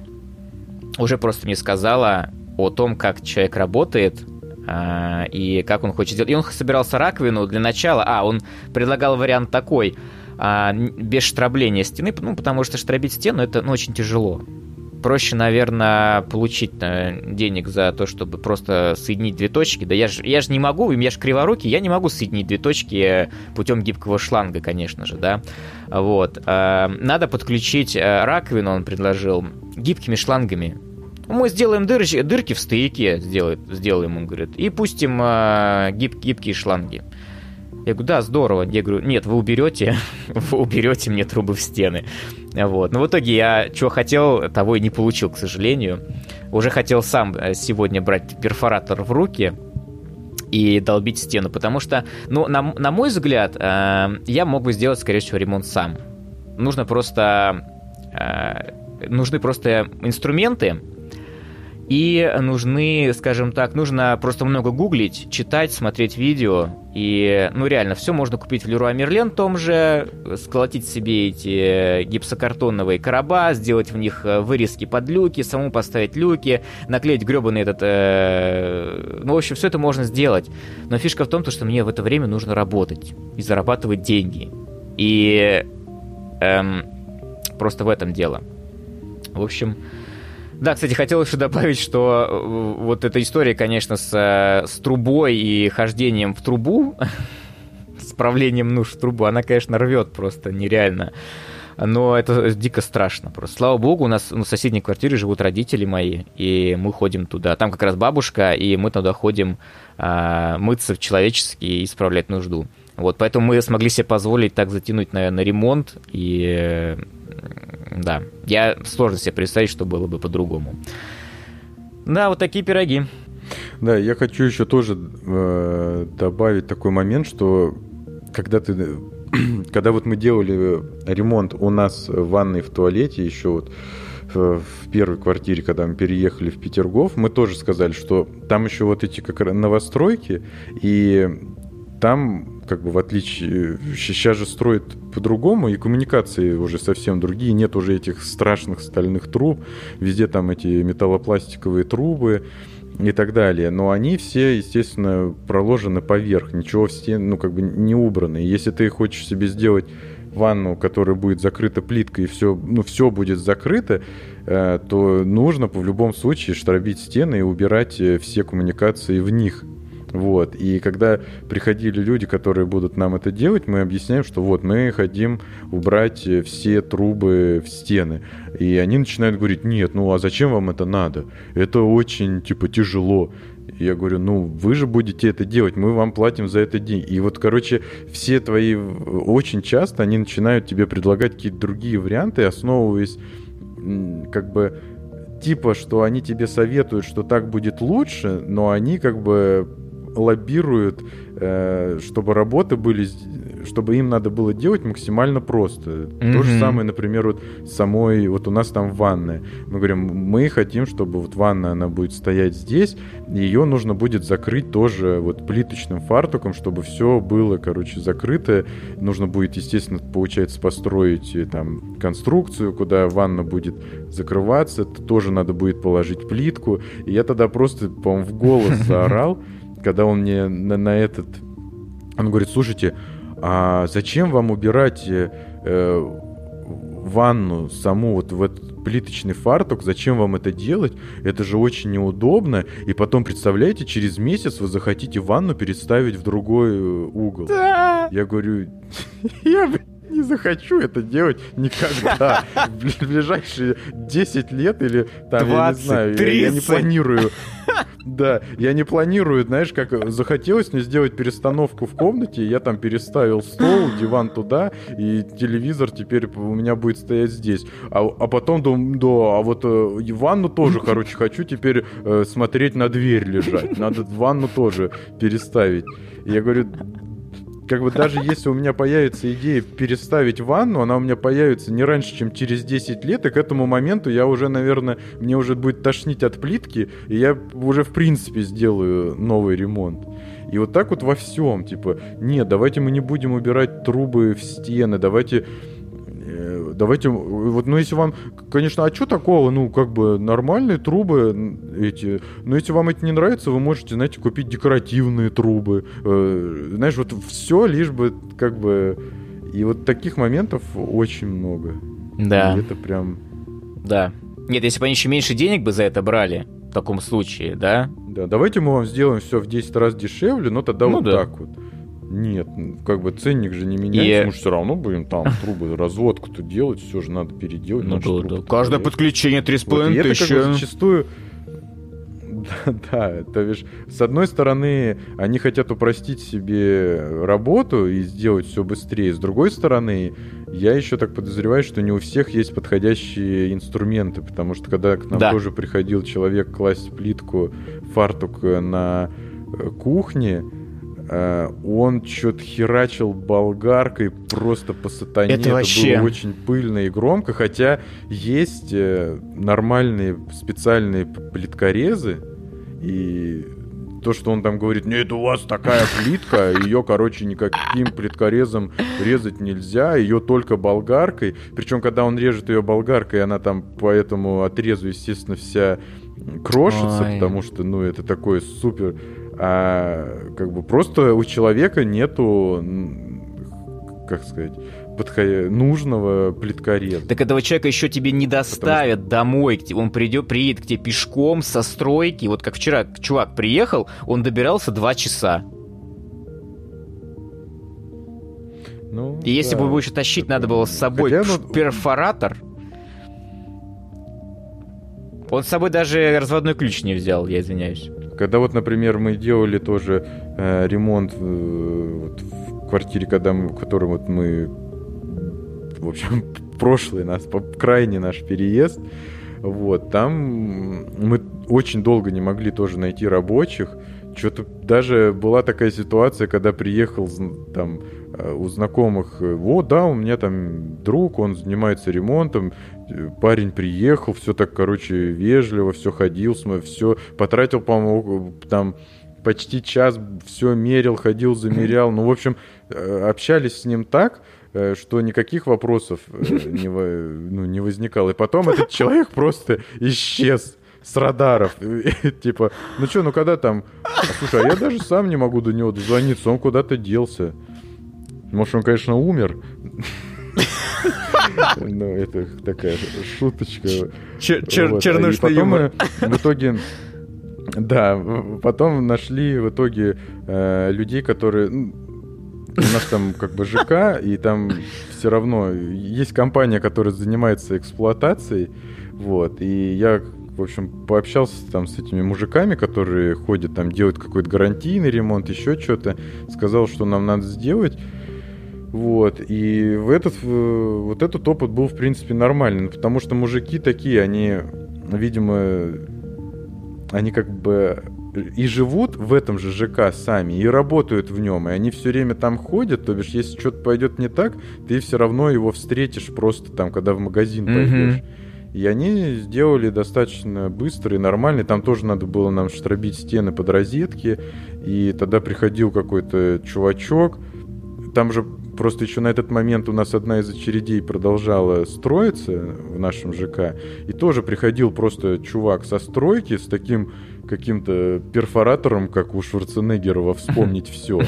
уже просто мне сказала о том, как человек работает, а, и как он хочет сделать. И он собирался раковину для начала. А, он предлагал вариант такой, а, без штрабления стены, ну, потому что штробить стену это ну, очень тяжело. Проще, наверное, получить э, денег за то, чтобы просто соединить две точки. Да я же я ж не могу, я же криворукий, я не могу соединить две точки э, путем гибкого шланга, конечно же, да. Вот. А, надо подключить э, раковину, он предложил, гибкими шлангами мы сделаем дырочки, дырки в стояке, сделает, сделаем, он говорит, и пустим э, гиб, гибкие шланги. Я говорю, да, здорово. Я говорю, нет, вы уберете, [LAUGHS] вы уберете мне трубы в стены. Вот. Но в итоге я чего хотел, того и не получил, к сожалению. Уже хотел сам э, сегодня брать перфоратор в руки и долбить стену, потому что, ну, на, на мой взгляд, э, я мог бы сделать, скорее всего, ремонт сам. Нужно просто... Э, нужны просто инструменты, и нужны, скажем так, нужно просто много гуглить, читать, смотреть видео. И, ну, реально, все можно купить в Леруа Мерлен том же, сколотить себе эти гипсокартоновые короба, сделать в них э, вырезки под люки, самому поставить люки, наклеить гребаный этот... Э... Ну, в общем, все это можно сделать. Но фишка в том, что мне в это время нужно работать и зарабатывать деньги. И эм, просто в этом дело. В общем, да, кстати, хотел еще добавить, что э, вот эта история, конечно, с, э, с трубой и хождением в трубу, [LAUGHS] с правлением нужд в трубу, она, конечно, рвет просто нереально. Но это дико страшно просто. Слава богу, у нас ну, в соседней квартире живут родители мои, и мы ходим туда. Там как раз бабушка, и мы туда ходим а, мыться в человечески и исправлять нужду. Вот, поэтому мы смогли себе позволить так затянуть, наверное, ремонт, и да, я сложно себе представить, что было бы по-другому. Да, вот такие пироги. Да, я хочу еще тоже э, добавить такой момент, что когда ты, [CLEARS THROAT] когда вот мы делали ремонт у нас в ванной в туалете еще вот в, в первой квартире, когда мы переехали в Петергоф, мы тоже сказали, что там еще вот эти как новостройки, и там, как бы в отличие, сейчас же строят по-другому, и коммуникации уже совсем другие, нет уже этих страшных стальных труб, везде там эти металлопластиковые трубы и так далее. Но они все, естественно, проложены поверх, ничего в стен, ну, как бы не убраны. Если ты хочешь себе сделать ванну, которая будет закрыта плиткой, и все, ну, все будет закрыто, э, то нужно в любом случае штробить стены и убирать э, все коммуникации в них. Вот. И когда приходили люди, которые будут нам это делать, мы объясняем, что вот мы хотим убрать э, все трубы в стены. И они начинают говорить, нет, ну а зачем вам это надо? Это очень, типа, тяжело. Я говорю, ну вы же будете это делать, мы вам платим за это деньги. И вот, короче, все твои очень часто они начинают тебе предлагать какие-то другие варианты, основываясь как бы типа, что они тебе советуют, что так будет лучше, но они как бы лоббируют, э, чтобы работы были, чтобы им надо было делать максимально просто. Mm-hmm. То же самое, например, вот самой, вот у нас там ванная. Мы говорим, мы хотим, чтобы вот ванна, она будет стоять здесь, ее нужно будет закрыть тоже вот плиточным фартуком, чтобы все было, короче, закрыто. Нужно будет, естественно, получается, построить э, там конструкцию, куда ванна будет закрываться. Это тоже надо будет положить плитку. И я тогда просто, по-моему, в голос [LAUGHS] заорал когда он мне на, на этот... Он говорит, слушайте, а зачем вам убирать э, э, ванну саму вот в этот плиточный фартук, зачем вам это делать? Это же очень неудобно. И потом, представляете, через месяц вы захотите ванну переставить в другой э, угол. Да. Я говорю, [LAUGHS] я, не захочу это делать никогда. [LAUGHS] В ближайшие 10 лет или там, 20, я не знаю, 30. Я, я не планирую [LAUGHS] Да, я не планирую, знаешь, как захотелось мне сделать перестановку в комнате, я там переставил стол, [GASPS] диван туда, и телевизор теперь у меня будет стоять здесь. А, а потом думаю, да, а вот э, ванну тоже, [LAUGHS] короче, хочу теперь э, смотреть на дверь лежать. Надо ванну тоже переставить. Я говорю, как бы даже если у меня появится идея переставить ванну, она у меня появится не раньше, чем через 10 лет, и к этому моменту я уже, наверное, мне уже будет тошнить от плитки, и я уже в принципе сделаю новый ремонт. И вот так вот во всем, типа, нет, давайте мы не будем убирать трубы в стены, давайте давайте, вот, ну, если вам, конечно, а что такого, ну, как бы нормальные трубы эти, но если вам это не нравится, вы можете, знаете, купить декоративные трубы, э, знаешь, вот все лишь бы, как бы, и вот таких моментов очень много. Да. И это прям... Да. Нет, если бы они еще меньше денег бы за это брали, в таком случае, да? Да, давайте мы вам сделаем все в 10 раз дешевле, но тогда ну, вот да. так вот. Нет, как бы ценник же не меняется, и... мы же все равно будем там [LAUGHS] трубы, разводку-то делать, все же надо переделать. Ну да, да. Каждое подключение 3,5 вот, тысячи. Это как бы зачастую [LAUGHS] да, да, то бишь, с одной стороны, они хотят упростить себе работу и сделать все быстрее, с другой стороны, я еще так подозреваю, что не у всех есть подходящие инструменты, потому что когда к нам да. тоже приходил человек класть плитку, фартук на э, кухне, Э, он что-то херачил болгаркой просто по сатане. Это, Это вообще... было очень пыльно и громко, хотя есть э, нормальные специальные плиткорезы, и то, что он там говорит, нет, у вас такая плитка, ее, короче, никаким плиткорезом резать нельзя, ее только болгаркой. Причем, когда он режет ее болгаркой, она там по этому отрезу, естественно, вся крошится, Ой. потому что, ну, это такой супер а как бы просто у человека нету, как сказать, подходя... нужного плиткореза. Так этого человека еще тебе не доставят что... домой, он придет, приедет к тебе пешком со стройки. Вот как вчера чувак приехал, он добирался два часа. Ну, И если да, бы его еще тащить это... надо было с собой Хотя, ну... перфоратор, он с собой даже разводной ключ не взял, я извиняюсь. Когда вот, например, мы делали тоже э, ремонт э, вот, в квартире, когда мы, в которой вот мы, в общем, [LAUGHS] прошлый нас, крайний наш переезд, вот, там мы очень долго не могли тоже найти рабочих. Что-то даже была такая ситуация, когда приехал там э, у знакомых, вот, да, у меня там друг, он занимается ремонтом, парень приехал, все так, короче, вежливо, все ходил, все потратил, по-моему, там почти час, все мерил, ходил, замерял. Ну, в общем, э, общались с ним так, э, что никаких вопросов э, [LAUGHS] не, ну, не возникало. И потом этот человек просто исчез с радаров. Типа, ну что, ну когда там... Слушай, а я даже сам не могу до него дозвониться, он куда-то делся. Может, он, конечно, умер. Ну, это такая шуточка. Чернушный юмор. В итоге... Да, потом нашли в итоге э, людей, которые... У нас там как бы ЖК, и там все равно есть компания, которая занимается эксплуатацией, вот, и я в общем, пообщался там с этими мужиками, которые ходят там, делают какой-то гарантийный ремонт, еще что-то, сказал, что нам надо сделать. Вот, и в этот, вот этот опыт был, в принципе, нормальный, потому что мужики такие, они, видимо, они как бы и живут в этом же ЖК сами, и работают в нем, и они все время там ходят, то бишь, если что-то пойдет не так, ты все равно его встретишь просто там, когда в магазин mm-hmm. пойдешь. И они сделали достаточно быстро и нормально. Там тоже надо было нам штробить стены под розетки. И тогда приходил какой-то чувачок. Там же Просто еще на этот момент у нас одна из очередей продолжала строиться в нашем ЖК. И тоже приходил просто чувак со стройки с таким каким-то перфоратором, как у Шварценеггера «Вспомнить [LAUGHS] все».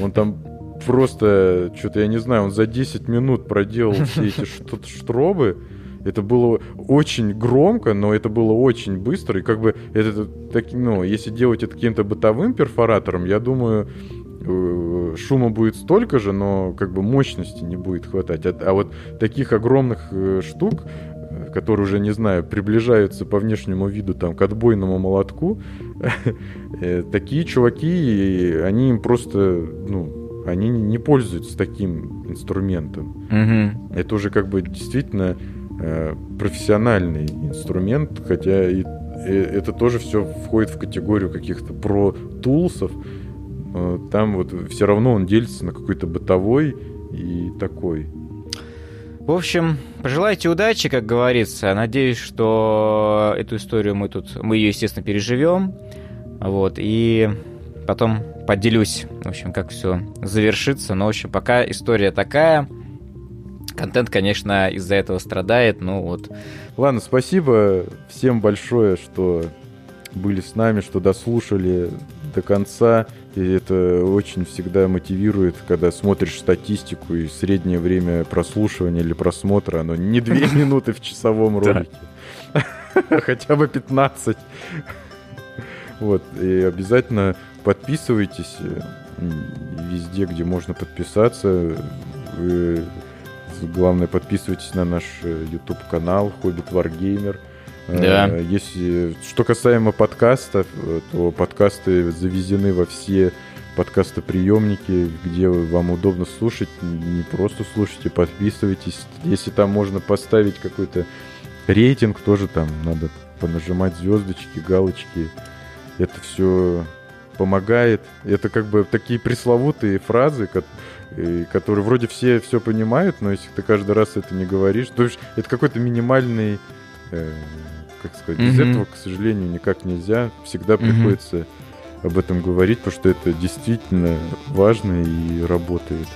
Он там просто, что-то я не знаю, он за 10 минут проделал все эти [LAUGHS] штробы. Это было очень громко, но это было очень быстро. И как бы это, так, ну, если делать это каким-то бытовым перфоратором, я думаю, шума будет столько же, но как бы мощности не будет хватать. А, а вот таких огромных э, штук которые уже, не знаю, приближаются по внешнему виду там к отбойному молотку, [LAUGHS] э, такие чуваки, они им просто, ну, они не пользуются таким инструментом. Угу. Это уже как бы действительно э, профессиональный инструмент, хотя и, и это тоже все входит в категорию каких-то про-тулсов. Э, там вот все равно он делится на какой-то бытовой и такой. В общем, пожелайте удачи, как говорится. Надеюсь, что эту историю мы тут, мы ее, естественно, переживем. Вот, и потом поделюсь, в общем, как все завершится. Но, в общем, пока история такая. Контент, конечно, из-за этого страдает, ну вот. Ладно, спасибо всем большое, что были с нами, что дослушали до конца. И это очень всегда мотивирует, когда смотришь статистику и среднее время прослушивания или просмотра, оно не две [LAUGHS] минуты в часовом ролике, [LAUGHS] хотя бы 15. Вот, и обязательно подписывайтесь э, везде, где можно подписаться. Вы, главное, подписывайтесь на наш э, YouTube-канал Хоббит Wargamer. Да. Э, если, что касаемо подкастов, то подкасты завезены во все подкастоприемники, где вам удобно слушать. Не просто слушайте, подписывайтесь. Если там можно поставить какой-то рейтинг, тоже там надо понажимать звездочки, галочки. Это все помогает. Это как бы такие пресловутые фразы, которые вроде все все понимают, но если ты каждый раз это не говоришь, то есть это какой-то минимальный э, как сказать, mm-hmm. без этого, к сожалению, никак нельзя. Всегда mm-hmm. приходится об этом говорить, потому что это действительно важно и работает.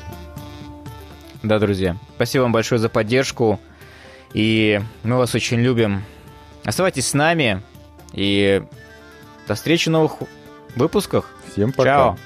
Да, друзья. Спасибо вам большое за поддержку. И мы вас очень любим. Оставайтесь с нами. И до встречи в новых выпусках. Всем пока. Чао.